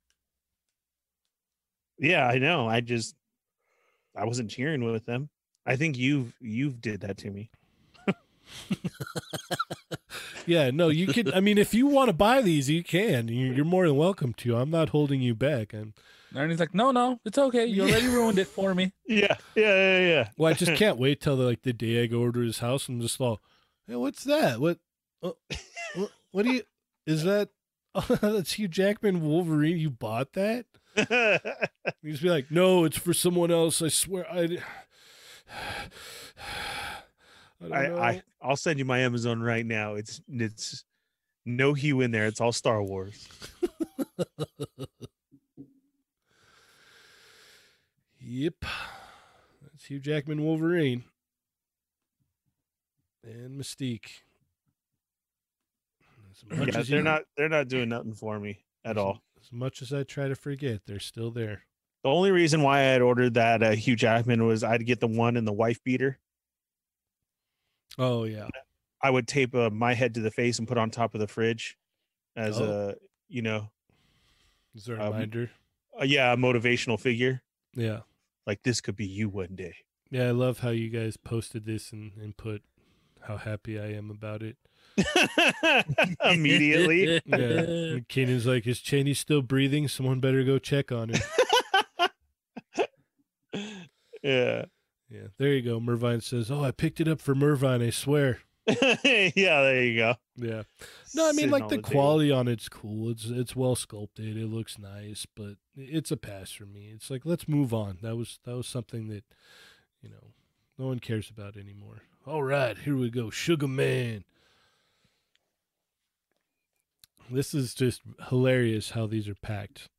Yeah, I know. I just, I wasn't cheering with them. I think you've you've did that to me. Yeah, no, you can. I mean, if you want to buy these, you can. You- You're more than welcome to. I'm not holding you back. And Ernie's like, no, no, it's okay. You already ruined it for me. Yeah, yeah, yeah, yeah. well, I just can't wait till the, like the day I go over to his house and just all, hey, what's that? What? Uh, what, what do you? Is that? Oh, that's Hugh Jackman Wolverine. You bought that? You just be like, no, it's for someone else. I swear, I. I I. I I'll send you my Amazon right now. It's it's no Hugh in there. It's all Star Wars. Yep. That's Hugh Jackman Wolverine. And Mystique. As Yeah, as they're you- not they're not doing nothing for me at all. As much as I try to forget, they're still there. The only reason why I had ordered that uh, Hugh Jackman was I'd get the one in the wife beater. Oh yeah. I would tape uh, my head to the face and put on top of the fridge as Oh. a you know Is there a Um, reminder? uh, yeah a motivational figure. Yeah. Like this could be you one day. Yeah, I love how you guys posted this and, and put how happy I am about it. Immediately. Yeah. And Kanan's like, is Shaney still breathing? Someone better go check on him. yeah. Yeah. There you go. Mervine says, Oh, I picked it up for Mervine, I swear. yeah, there you go. Yeah. No, I mean Sitting like on the, quality on it's cool. It's it's well sculpted. It looks nice, but it's a pass for me. It's like let's move on. That was that was something that you know no one cares about anymore. All right, here we go. Sugar Man. This is just hilarious how these are packed.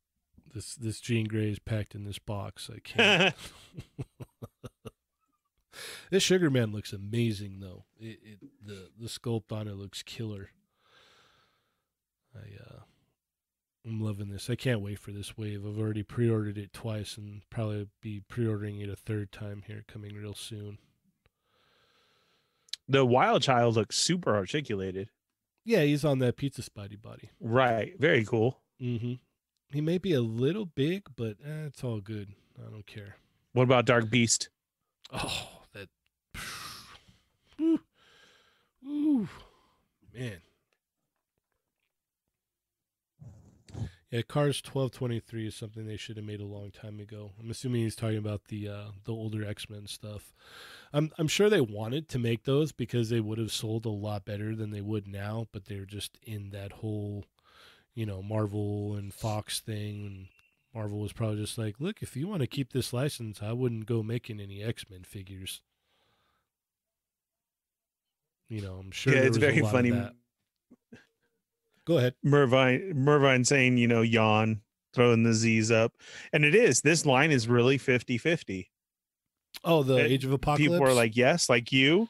This this Jean Grey is packed in this box. I can't. this Sugar Man looks amazing though. It, it the the sculpt on it looks killer. I uh I'm loving this. I can't wait for this wave. I've already pre-ordered it twice and probably be pre-ordering it a third time here coming real soon. the wild child looks super articulated. Yeah, he's on that pizza spidey body. Right. Very cool. Mm-hmm. He may be a little big, but eh, it's all good. I don't care. What about Dark Beast? Oh. Ooh. Ooh. Man. Yeah, Cars twelve twenty three is something they should have made a long time ago. I'm assuming he's talking about the uh, the older X Men stuff. I'm I'm sure they wanted to make those because they would have sold a lot better than they would now, but they're just in that whole, you know, Marvel and Fox thing. And Marvel was probably just like, look, if you want to keep this license, I wouldn't go making any X Men figures. You know, I'm sure. yeah, it's very funny. Go ahead. Mervine Mervine saying, you know, yawn, throwing the Z's up. And it is. This line is really 50-50. Oh, the Uh, Age of Apocalypse. People are like, yes, like you.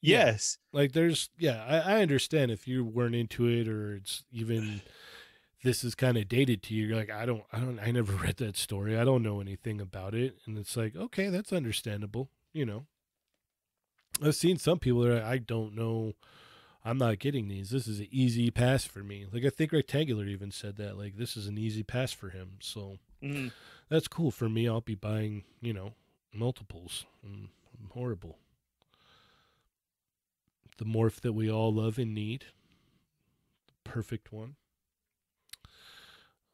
Yeah. Yes. like there's yeah I, I understand if you weren't into it or it's even this is kind of dated to you you're like i don't i don't i never read that story i don't know anything about it and it's like okay that's understandable you know i've seen some people that i don't know. I'm not getting these. This is an easy pass for me. Like i think rectangular even said that like this is an easy pass for him. So Mhm. that's cool for me. I'll be buying you know multiples. I'm, I'm horrible. The morph that we all love and need. The perfect one.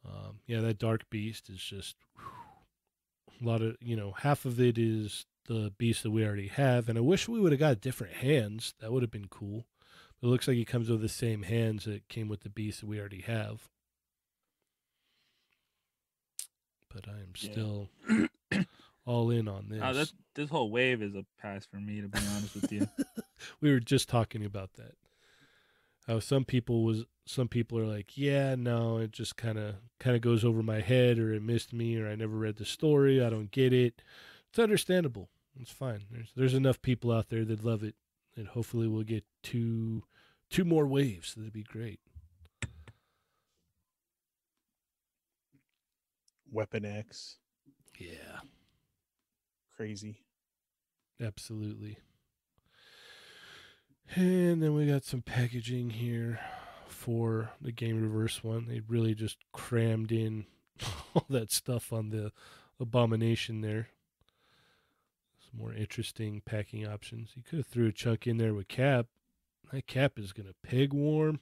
Um, yeah that dark beast is just whew, a lot of you know half of it is the beast that we already have and i wish we would have got different hands that would have been cool but it looks like he comes with the same hands that came with the beast that we already have but i am Yeah. still all in on this Uh, that, this whole wave is a pass for me, to be honest with you. we were just talking about that. How some people was some people are like, yeah, no, it just kind of kind of goes over my head, or it missed me, or I never read the story, I don't get it. It's understandable. It's fine. There's there's enough people out there that love it, and hopefully we'll get two two more waves. That'd be great. Weapon X. Yeah, Crazy. absolutely. And then we got some packaging here for the Gamerverse one. They really just crammed in all that stuff on the abomination there. Some more interesting packing options. You could have threw a chunk in there with cap. That cap is gonna peg warm.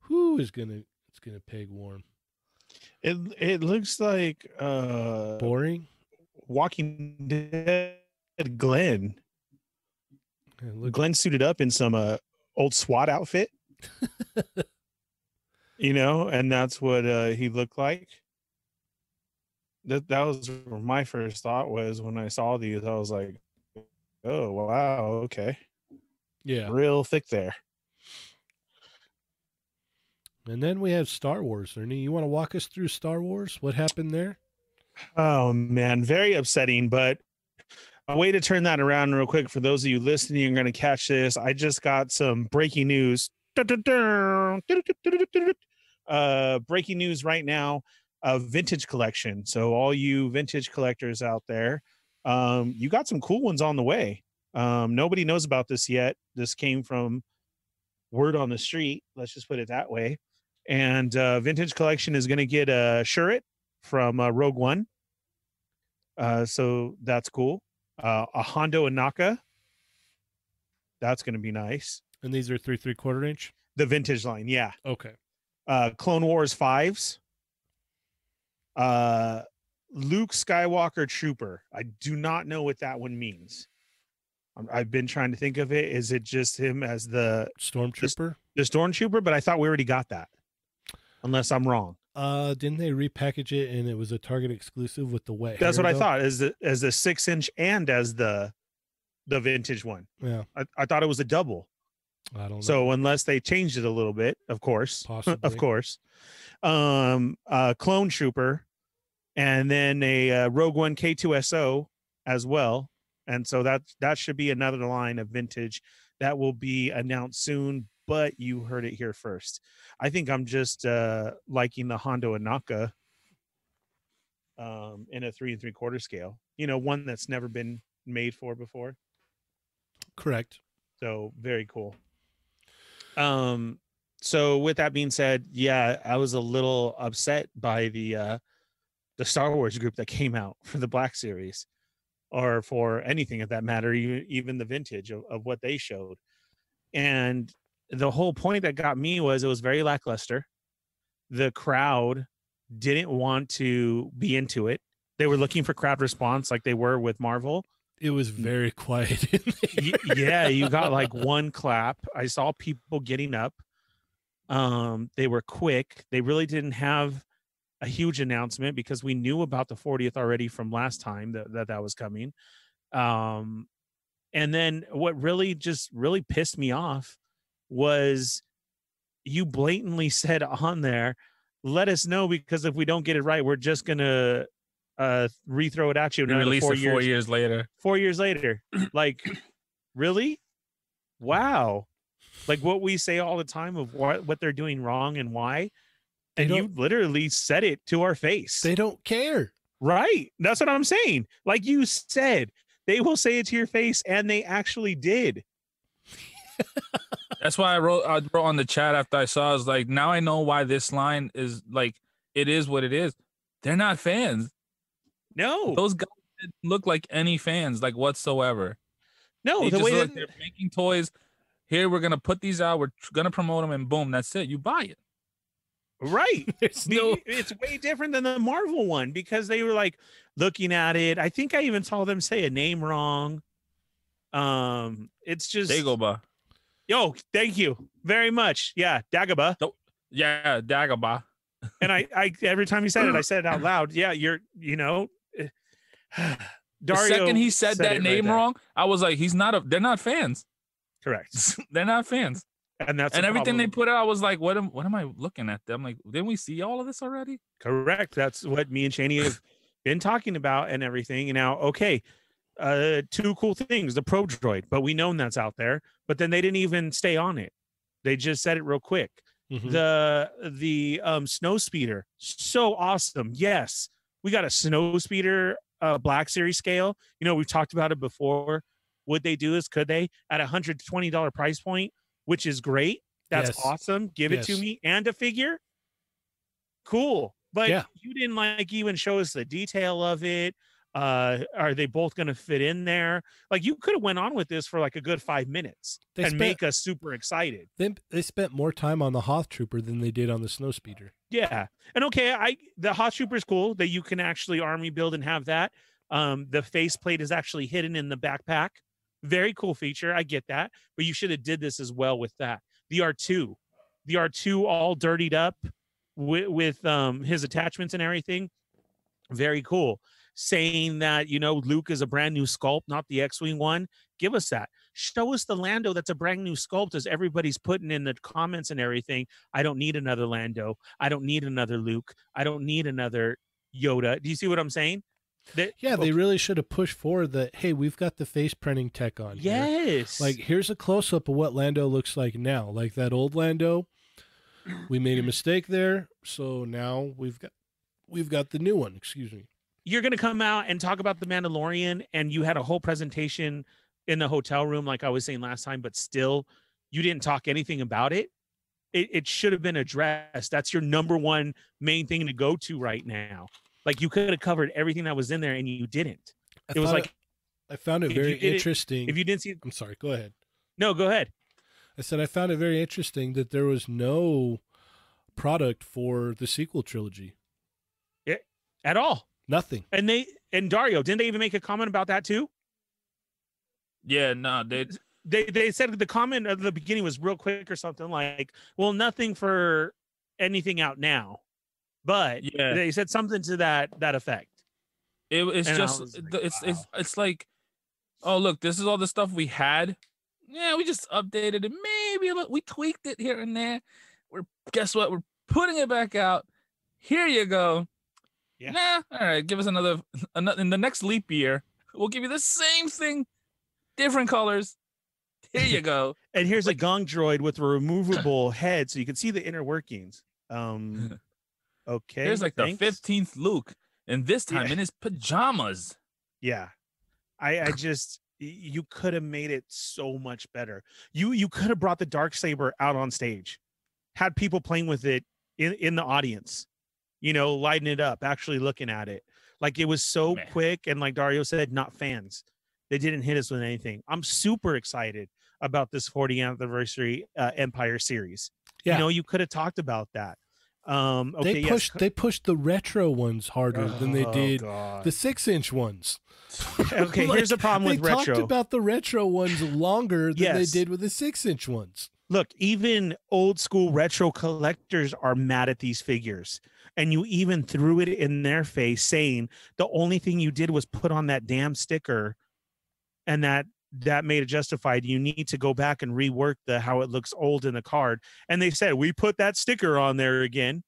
Who is gonna it's gonna peg warm. It it looks like uh Boring. Walking Dead Glenn. Look, Glenn suited up in some uh old SWAT outfit. you know, and that's what uh he looked like. That that was my first thought was when I saw these, I was like, Oh wow, okay. yeah. Real thick there. And then we have Star Wars. Ernie, you want to walk us through Star Wars? What happened there? Oh man, very upsetting. But a way to turn that around real quick for those of you listening, you're going to catch this. I just got some breaking news. Uh, breaking news right now. A vintage collection. So all you vintage collectors out there, um, you got some cool ones on the way. Um, nobody knows about this yet. This came from word on the street. Let's just put it that way. And uh, vintage collection is going to get a Chirrut from uh, Rogue One. Uh, so that's cool. Uh, a Hondo Ohnaka. That's going to be nice. And these are three three quarter inch. The vintage line, yeah. Okay. Uh, Clone Wars fives. Uh, Luke Skywalker Trooper. I do not know what that one means. I've been trying to think of it. Is it just him as the Stormtrooper. the stormtrooper? But I thought we already got that. Unless I'm wrong. Uh, didn't they repackage it and it was a Target exclusive with the wet? That's what I thought. As the as the six inch and as the the vintage one. Yeah, I, I thought it was a double. I don't know. So unless they changed it a little bit, of course, Possibly. of course, um, uh, clone trooper, and then a uh, Rogue One K2SO as well, and so that that should be another line of vintage that will be announced soon. But you heard it here first. I think I'm just uh, liking the Hondo Ohnaka um, in a three and three quarter scale. You know, one that's never been made for before. correct. So very cool. Um so with that being said, yeah, I was a little upset by the uh the Star Wars group that came out for the Black Series or for anything of that matter, even even the vintage of, of what they showed. And the whole point that got me was it was very lackluster. The crowd didn't want to be into it. They were looking for crowd response like they were with Marvel It was very quiet. Yeah, you got like one clap. I saw people getting up. Um, they were quick. They really didn't have a huge announcement because we knew about the 40th already from last time that that, that was coming. Um, And then what really just really pissed me off was you blatantly said on there, let us know because if we don't get it right, we're just gonna uh rethrow it at you We another four it four years, years later. four years later. like, really? Wow. Like what we say all the time of what what they're doing wrong and why. They And you literally said it to our face. They don't care. Right. That's what I'm saying. Like you said, they will say it to your face, and they actually did. That's why I wrote I wrote on the chat after I saw. I was like, now I know why this line is like it is what it is. They're not fans. No, Those guys didn't look like any fans, like whatsoever. no, They the just way look, that, they're making toys. Here we're gonna put these out. We're gonna promote them, and boom, that's it. You buy it. Right. There's no. it's way different than the Marvel one because they were like looking at it. I think I even saw them say a name wrong. Um, it's just Dagobah. yo, thank you very much. Yeah, Dagobah. Yeah, Dagobah. And I, I every time he said it, I said it out loud. Yeah, you're, you know, eh, The second he said, it that right name there. wrong, I was like, he's not a. They're not fans. correct, they're not fans. And that's and the everything they put out, I was like, what am what am I looking at? I'm like, didn't we see all of this already? Correct. That's what me and Shaney have been talking about and everything. And now, okay, uh, two cool things: the Pro Droid, but we know that's out there. But then they didn't even stay on it; they just said it real quick. Mhm. The the um, snow speeder, so awesome. Yes, we got a snow speeder uh, Black Series scale. You know, we've talked about it before. What they do is, could they at a hundred twenty dollar price point, which is great. That's Yes. awesome. Give it to me and a figure. Cool. But Yeah. you didn't like even show us the detail of it. Uh, are they both going to fit in there? Like you could have went on with this for like a good five minutes They and spent- make us super excited. They, they spent more time on the Hoth Trooper than they did on the Snow Speeder. Yeah. And okay, I the Hoth trooper is cool that you can actually army build and have that. Um, the faceplate is actually hidden in the backpack. Very cool feature. I get that, but you should have did this as well with that. The R2, the R2 all dirtied up with, with um his attachments and everything. Very cool. Saying that you know Luke is a brand new sculpt, not the X-wing one. Give us that. Show us the Lando that's a brand new sculpt, as everybody's putting in the comments and everything. I don't need another Lando. I don't need another Luke. I don't need another Yoda. Do you see what I'm saying? That, Yeah, they oh. really should have pushed forward that, hey, we've got the face printing tech on here. yes. Like, here's a close up of what Lando looks like now. Like that old Lando, we made a mistake there, so now we've got we've got the new one. Excuse me. you're gonna come out and talk about the Mandalorian, and you had a whole presentation in the hotel room, like I was saying last time, but still, you didn't talk anything about it. It, it should have been addressed. That's your number one main thing to go to right now. Like you could have covered everything that was in there, and you didn't. I It was thought like I found it if you very did it- interesting. if you didn't see, I'm sorry. Go ahead. no, go ahead. I said I found it very interesting that there was no product for the sequel trilogy. At all. Nothing. And they and Dario, didn't they even make a comment about that too? Yeah, no, they They they said the comment at the beginning was real quick or something like, "Well, nothing for anything out now," but yeah. they said something to that that effect. It, it's And just like, the- it's it's it's like, oh look, this is all the stuff we had. Yeah, we just updated it. Maybe a little, we tweaked it here and there. We're guess what? We're putting it back out. Here you go. Yeah. Nah, all right. Give us another, another in the next leap year. We'll give you the same thing, different colors. Here you go. And here's Like- a gong droid with a removable head, so you can see the inner workings. Um, okay. There's like the fifteenth Luke, and this time Yeah. in his pajamas. Yeah, I I just you could have made it so much better. You you could have brought the dark saber out on stage, had people playing with it in in the audience, you know, lighting it up, actually looking at it. Like it was so Man. quick, and like Dario said, not fans. They didn't hit us with anything. I'm super excited about this 40th anniversary uh, Empire series. Yeah. You know, you could have talked about that. Um, okay, they pushed co- they pushed the retro ones harder than they Oh, did God. the six inch ones. okay, Like, here's the problem they with retro. talked about the retro ones longer than Yes. they did with the six inch ones. look, even old school retro collectors are mad at these figures. And you even threw it in their face saying the only thing you did was put on that damn sticker and that that made it justified. You need to go back and rework the how it looks old in the card. And they said we put that sticker on there again.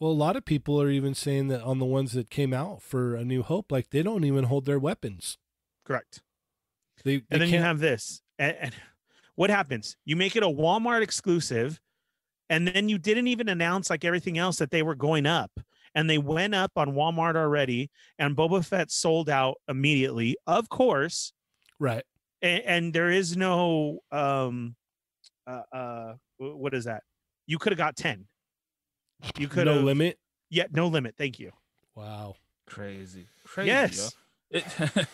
Well, a lot of people are even saying that on the ones that came out for A New Hope, like they don't even hold their weapons. Correct. They, they and then you can't- have this. And, and what happens? You make it a Walmart exclusive, and then you didn't even announce like everything else that they were going up. And they went up on Walmart already, and Boba Fett sold out immediately, of course. right. And, and there is no um, uh, uh, what is that? You could have got ten. You could No have limit. Yeah, no limit. Thank you. Wow. Crazy. Crazy. yes. It,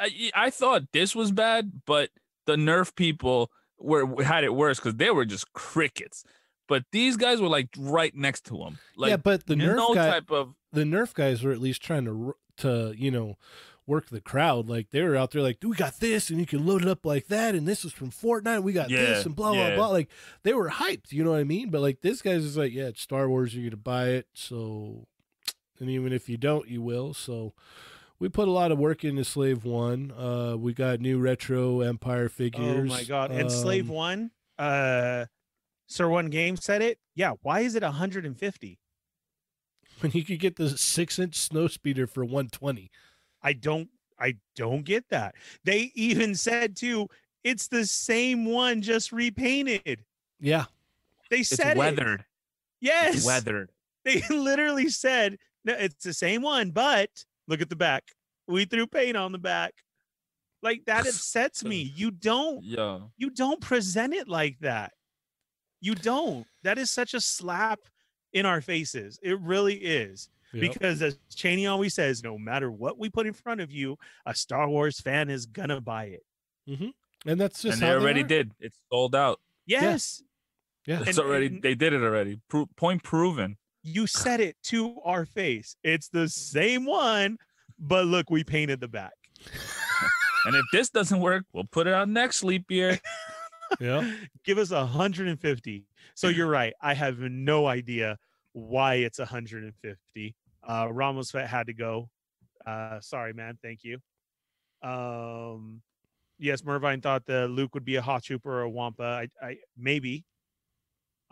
I, I thought this was bad, but the Nerf people were had it worse because they were just crickets. But these guys were like right next to them. Like yeah, but the Nerf no guy, type of the Nerf guys were at least trying to to you know work the crowd. Like they were out there, like we got this, and you can load it up like that, and this is from Fortnite. We got this, and blah yeah. blah blah. Like they were hyped. You know what I mean? But like this guy's is like, yeah, it's Star Wars. You're gonna buy it, so and even if you don't, you will. So. We put a lot of work into Slave One. Uh, we got new retro Empire figures. Oh my god! And Slave Um, One, uh, Sir One Game said it. Yeah. Why is it 150? when you could get the six inch snow speeder for 120. I don't. I don't get that. They even said too. It's the same one, just repainted. Yeah, They it's said it. weathered. Yes. It's weathered. They literally said no, it's the same one, but look at the back. We threw paint on the back. Like that upsets me. You don't. Yeah. you don't present it like that. You don't. That is such a slap in our faces. It really is. Yep. Because as Shaney always says, no matter what we put in front of you, a Star Wars fan is gonna buy it. Mm-hmm. and that's just and they already are. did. It's sold out. Yes, Yeah, It's And- already and- they did it already. Pro- point proven. you said it to our face. It's the same one, but look, we painted the back. And if this doesn't work, we'll put it out next leap year. yeah. Give us 150. So you're right. I have no idea why it's 150. Uh Ramos had to go. Uh sorry, man. Thank you. Um yes, Mervine thought that Luke would be a Hoth trooper or a Wampa. I, I maybe.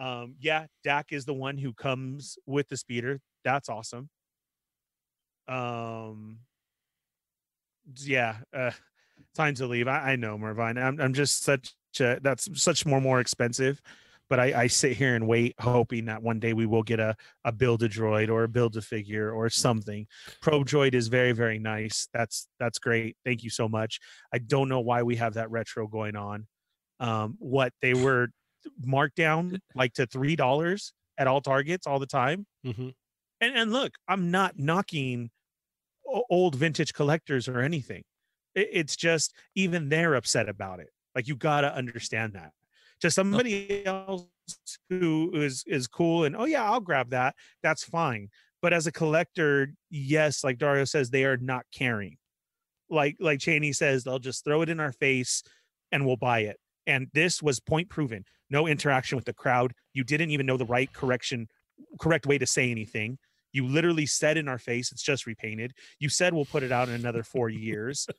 Um, yeah, Dak is the one who comes with the speeder. That's awesome. Um yeah, uh time to leave. I, I know, Mervine. I'm I'm just such a that's such more more expensive. But I, I sit here and wait, hoping that one day we will get a, a build a droid or a build a figure or something. Probe droid is very, very nice. That's that's great. Thank you so much. I don't know why we have that retro going on. Um, what they were marked down like to three dollars at all targets all the time. hmm And and look, I'm not knocking old vintage collectors or anything. It, it's just even they're upset about it. Like you gotta understand that. To somebody else who is is cool and oh yeah, I'll grab that. That's fine. But as a collector, yes, like Dario says, they are not caring. Like like Shaney says, they'll just throw it in our face and we'll buy it. And this was point proven. No interaction with the crowd. You didn't even know the right correction, correct way to say anything. You literally said in our face, it's just repainted. You said we'll put it out in another four years.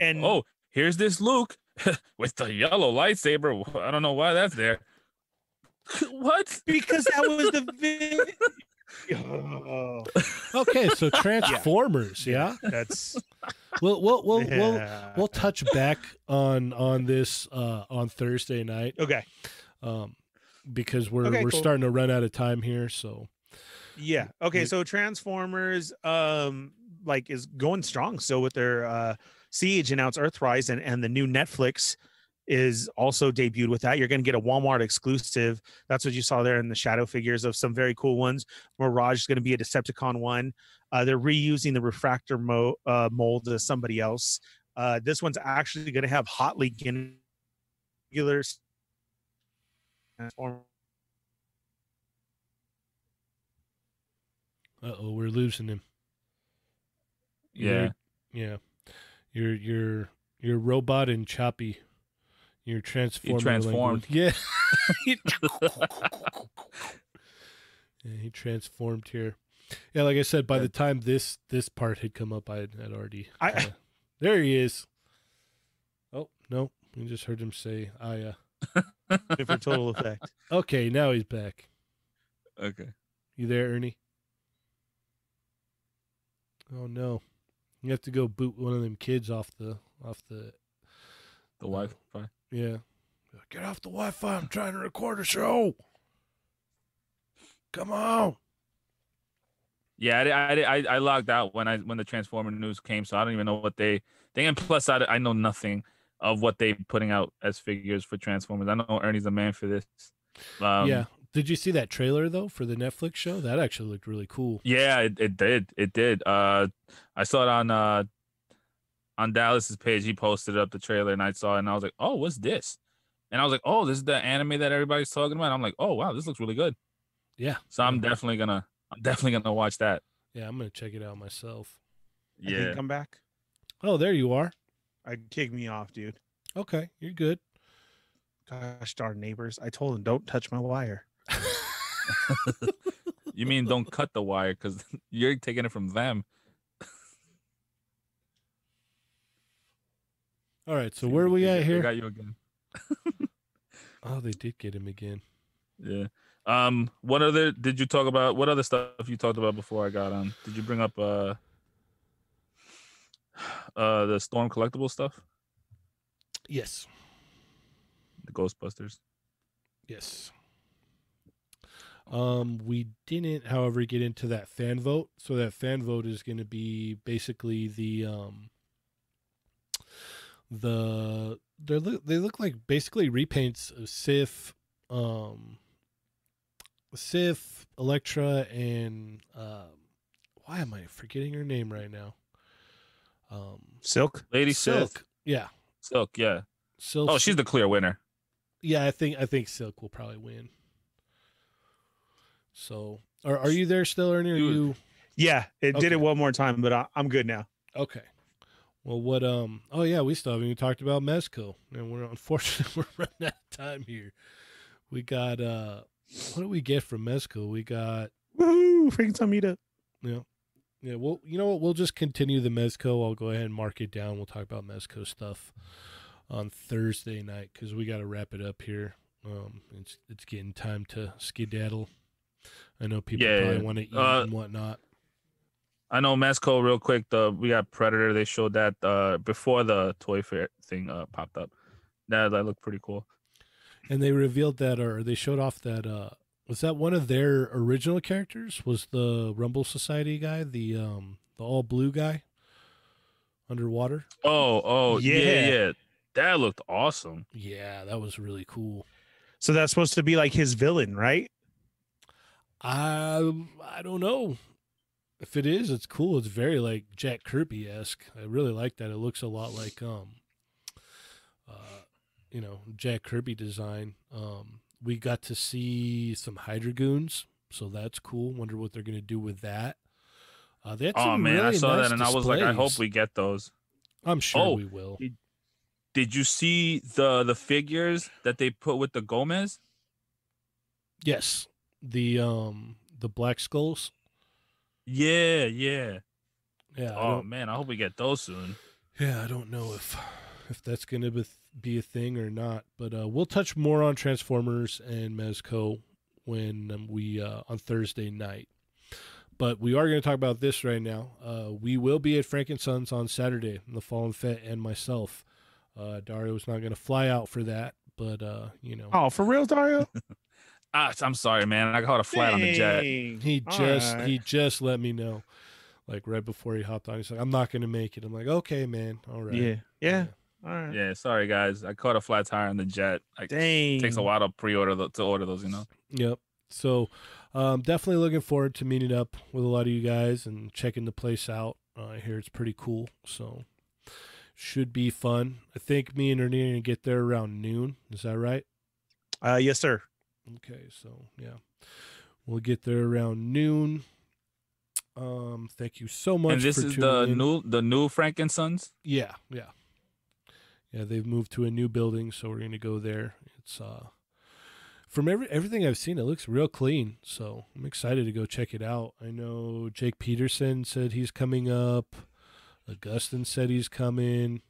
And Oh, here's this Luke with the yellow lightsaber. I don't know why that's there. what? because that was the vid- Oh, Okay, so Transformers, yeah. that's We'll we'll we'll we'll, we'll touch back on on this uh on Thursday night okay. um because we're Okay, we're cool. starting to run out of time here, so Yeah. Okay. We- So Transformers, um, like is going strong still with their uh Siege announced Earthrise and and the new Netflix is also debuted with that. You're going to get a Walmart exclusive. That's what you saw there in the shadow figures of some very cool ones. Mirage is going to be a Decepticon one. Uh, they're reusing the Refraktor mo- uh, mold as somebody else. Uh, this one's actually going to have hotly regular transform uh oh, we're losing him. Yeah. You're- yeah. You're you're you're robot and choppy. You're transforming. transformed. Yeah. He- yeah, he transformed here. Yeah, like I said, by the time this this part had come up, I had, had already. I- kinda- there he is. Oh no, we just heard him say uh, Aya. for total effect. Okay, now he's back. Okay. You there, Ernie? Oh no, you have to go boot one of them kids off the off the The Wi-Fi. yeah. Get off the Wi-Fi! I'm trying to record a show. Come on. Yeah, I, I, I, I logged out when I when the Transformer news came, so I don't even know what they they and plus I, I know nothing of what they putting out as figures for Transformers. I know Ernie's the man for this. Um, yeah. Did you see that trailer though for the Netflix show? That actually looked really cool. Yeah, it, it did. It did. Uh, I saw it on uh on Dallas's page. He posted up the trailer, and I saw it, and I was like, "Oh, what's this?" And I was like, "Oh, this is the anime that everybody's talking about." I'm like, "Oh, wow, this looks really good." Yeah. So I'm Yeah. definitely gonna I'm definitely gonna watch that. Yeah, I'm gonna check it out myself. I can Yeah. come back. Oh, there you are. I kick me off, dude. Okay, you're good. Gosh darn neighbors! I told them don't touch my wire. You mean don't cut the wire because you're taking it from them. All right, so where are we at here? they here? Got you again. Oh, they did get him again. Yeah. Um. What other did you talk about? What other stuff you talked about before I got on? Did you bring up uh uh the Storm collectible stuff? Yes. The Ghostbusters. Yes. Um, we didn't, however, get into that fan vote. So that fan vote is going to be basically the um the they look they look like basically repaints of Sif, um, Sif, Electra, and um, why am I forgetting her name right now? Um, Silk. Lady Silk. Sith. Yeah, Silk. Yeah. Silk. Oh, she's the clear winner. Yeah, I think I think Silk will probably win. So, are are you there still, Ernie? Are You- Yeah, it did it one more time, but I, I'm good now. okay? Well, what? Um. Oh yeah, we still haven't even talked about Mezco, and we're unfortunately we're running out of time here. We got uh, what do we get from Mezco? We got Woohoo! Freaking Tomita. yeah, yeah. Well, you know what? We'll just continue the Mezco. I'll go ahead and mark it down. We'll talk about Mezco stuff on Thursday night because we got to wrap it up here. Um, it's it's getting time to skedaddle. I know people Yeah, probably want to eat uh, and whatnot. I know Mezco real quick. The we got Predator. They showed that uh before the Toy Fair thing uh popped up. That that looked pretty cool. And they revealed that, or they showed off that. uh Was that one of their original characters? Was the Rumble Society guy the um the all blue guy underwater? Oh oh yeah Yeah. yeah. That looked awesome. Yeah, that was really cool. So that's supposed to be like his villain, right? I I don't know. If it is, it's cool. It's very like Jack Kirby esque. I really like that. It looks a lot like um uh you know, Jack Kirby design. Um we got to see some Hydra goons, so that's cool. Wonder what they're gonna do with that. Uh they had Oh man, I saw nice that and I was like, I hope we get those. I'm sure Oh, we will. Did you see the the figures that they put with the Gomez? Yes. The um the black skulls. Yeah, yeah. Yeah. I Oh don't- man, I hope we get those soon. Yeah, I don't know if if that's going to be, be a thing or not, but uh, we'll touch more on Transformers and Mezco when um, we uh, on Thursday night. But we are going to talk about this right now. Uh, we will be at Frank and Sons on Saturday. The Fallen Fett and myself. Uh, Dario's not going to fly out for that, but uh, you know Oh, for real, Dario? Ah, I'm sorry, man. I caught a flat on the jet. He All just right. he just let me know, like right before he hopped on. He's like, "I'm not going to make it." I'm like, "Okay, man, all right." Yeah. Yeah. All right. Yeah, sorry guys. I caught a flat tire on the jet. Like, Dang. it takes a while to pre-order the, to order those, you know. Yep. So, um, definitely looking forward to meeting up with a lot of you guys and checking the place out. Uh, I hear it's pretty cool, so should be fun. I think me and Ernie are gonna get there around noon. Is that right? Uh, yes, sir. Okay, so yeah, we'll get there around noon. Um, thank you so much. and this is the in. new the new Frank and Sons. Yeah, yeah, yeah. They've moved to a new building, so we're gonna go there. It's uh, from every everything I've seen, it looks real clean. So I'm excited to go check it out. I know Jake Peterson said he's coming up. Augustin said he's coming.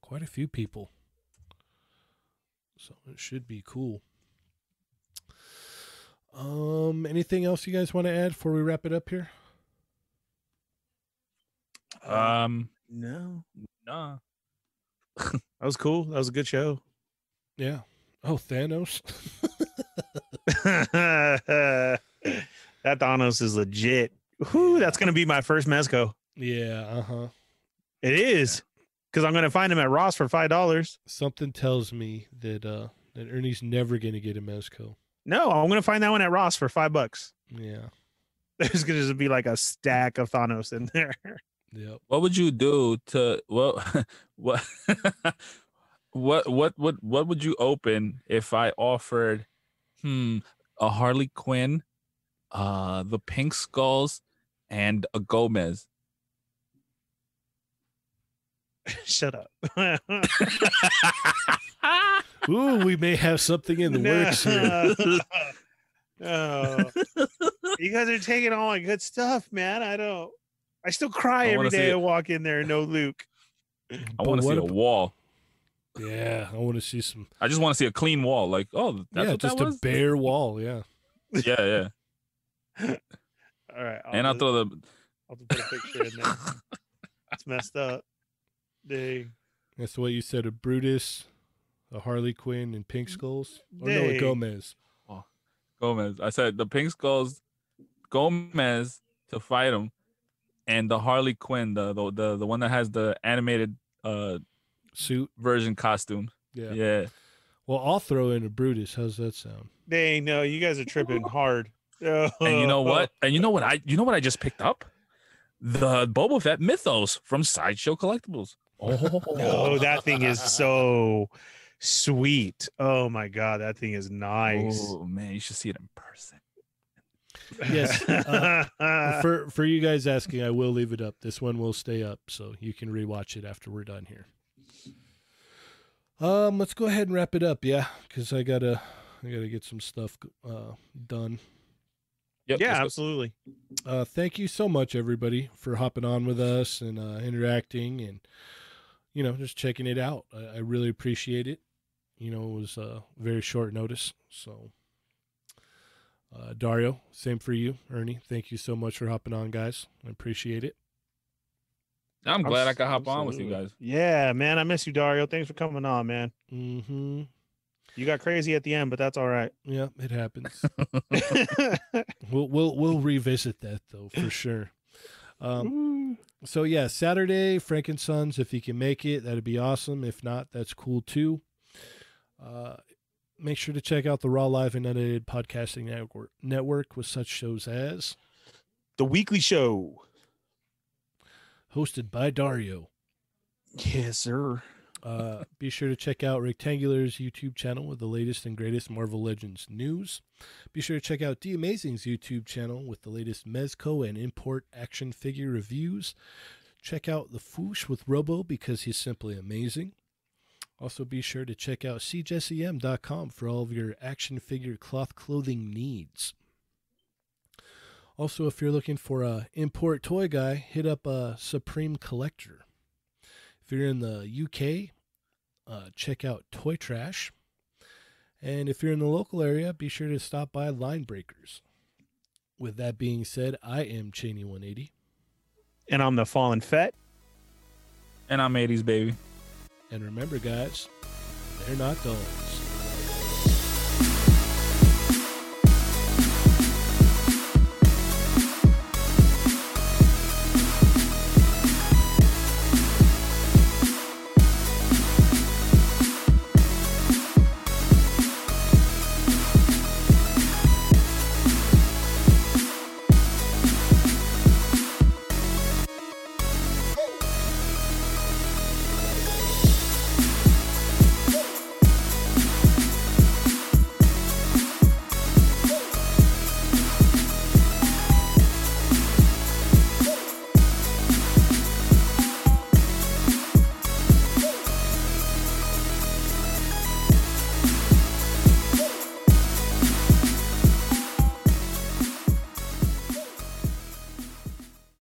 quite a few people. So it should be cool. Um, anything else you guys want to add before we wrap it up here? Um, no, nah. that was cool. That was a good show. Yeah. Oh, Thanos. that Thanos is legit. Whew, that's gonna be my first Mezco. yeah. Uh huh. It is because I'm gonna find him at Ross for five dollars. Something tells me that uh that Ernie's never gonna get a Mezco. No, I'm gonna find that one at Ross for five bucks. Yeah. There's gonna just be like a stack of Thanos in there. Yep. What would you do to well what what what what what would you open if I offered hmm a Harley Quinn, uh the Pink Skulls, and a Gomez? Shut up. Ooh, we may have something in the works here. oh. You guys are taking all my good stuff, man. I don't. I still cry I every wanna see day it. I walk in there. and No Luke. I want to see what a ab- wall. Yeah, I want to see some. I just want to see a clean wall. Like, oh, that's yeah, what just that a was. bare wall. Yeah. Yeah, yeah. All right. and I'll just, throw the. I'll just put a picture in there. It's messed up. Dang. That's what you said. A Brutus, a Harley Quinn, and Pink Skulls. Or no, a Dang. Gomez. Gomez. I said the Pink Skulls, Gomez to fight him, and the Harley Quinn, the the the, the one that has the animated uh Suit. version costume. Yeah. Yeah. Well, I'll throw in a Brutus. How's that sound? Dang. No, you guys are tripping hard. And you know what? And you know what I you know what I just picked up? The Boba Fett Mythos from Sideshow Collectibles. Oh No, that thing is so sweet. Oh my god, that thing is nice. Oh man, you should see it in person. Yes, uh, for for you guys asking, I will leave it up. This one will stay up, so you can rewatch it after we're done here. Um, let's go ahead and wrap it up, yeah, because I gotta I gotta get some stuff uh done. Yep, yeah, absolutely. Uh, thank you so much, everybody, for hopping on with us and uh, interacting and you know just checking it out. I, I really appreciate it. You know, it was uh, very short notice, so. Uh, Dario, same for you, Ernie. Thank you so much for hopping on, guys. I appreciate it. I'm glad I could hop Abs- on with you guys. Yeah, man, I miss you, Dario. Thanks for coming on, man. Mm-hmm. You got crazy at the end, but that's all right. Yeah, it happens. we'll we'll we'll revisit that though for sure. Um, so yeah, Saturday, Frank and Sons. If you can make it, that'd be awesome. If not, that's cool too. Uh, make sure to check out the Raw Live and Unedited Podcasting Network, network with such shows as the weekly show. hosted by Dario. Yes, sir. Uh, be sure to check out Rectangular's YouTube channel with the latest and greatest Marvel Legends news. Be sure to check out D Amazing's YouTube channel with the latest Mezco and import action figure reviews. Check out The Foosh with Robo because he's simply amazing. Also, be sure to check out cjsem.com for all of your action figure cloth clothing needs. Also, if you're looking for a import toy guy, hit up a Supreme Collector. If you're in the UK, uh, check out Toy Trash. And if you're in the local area, be sure to stop by Line Breakers. With that being said, I am Shaney180. And I'm the Fallen Fett. And I'm 80s baby. And remember, guys, they're not dolls.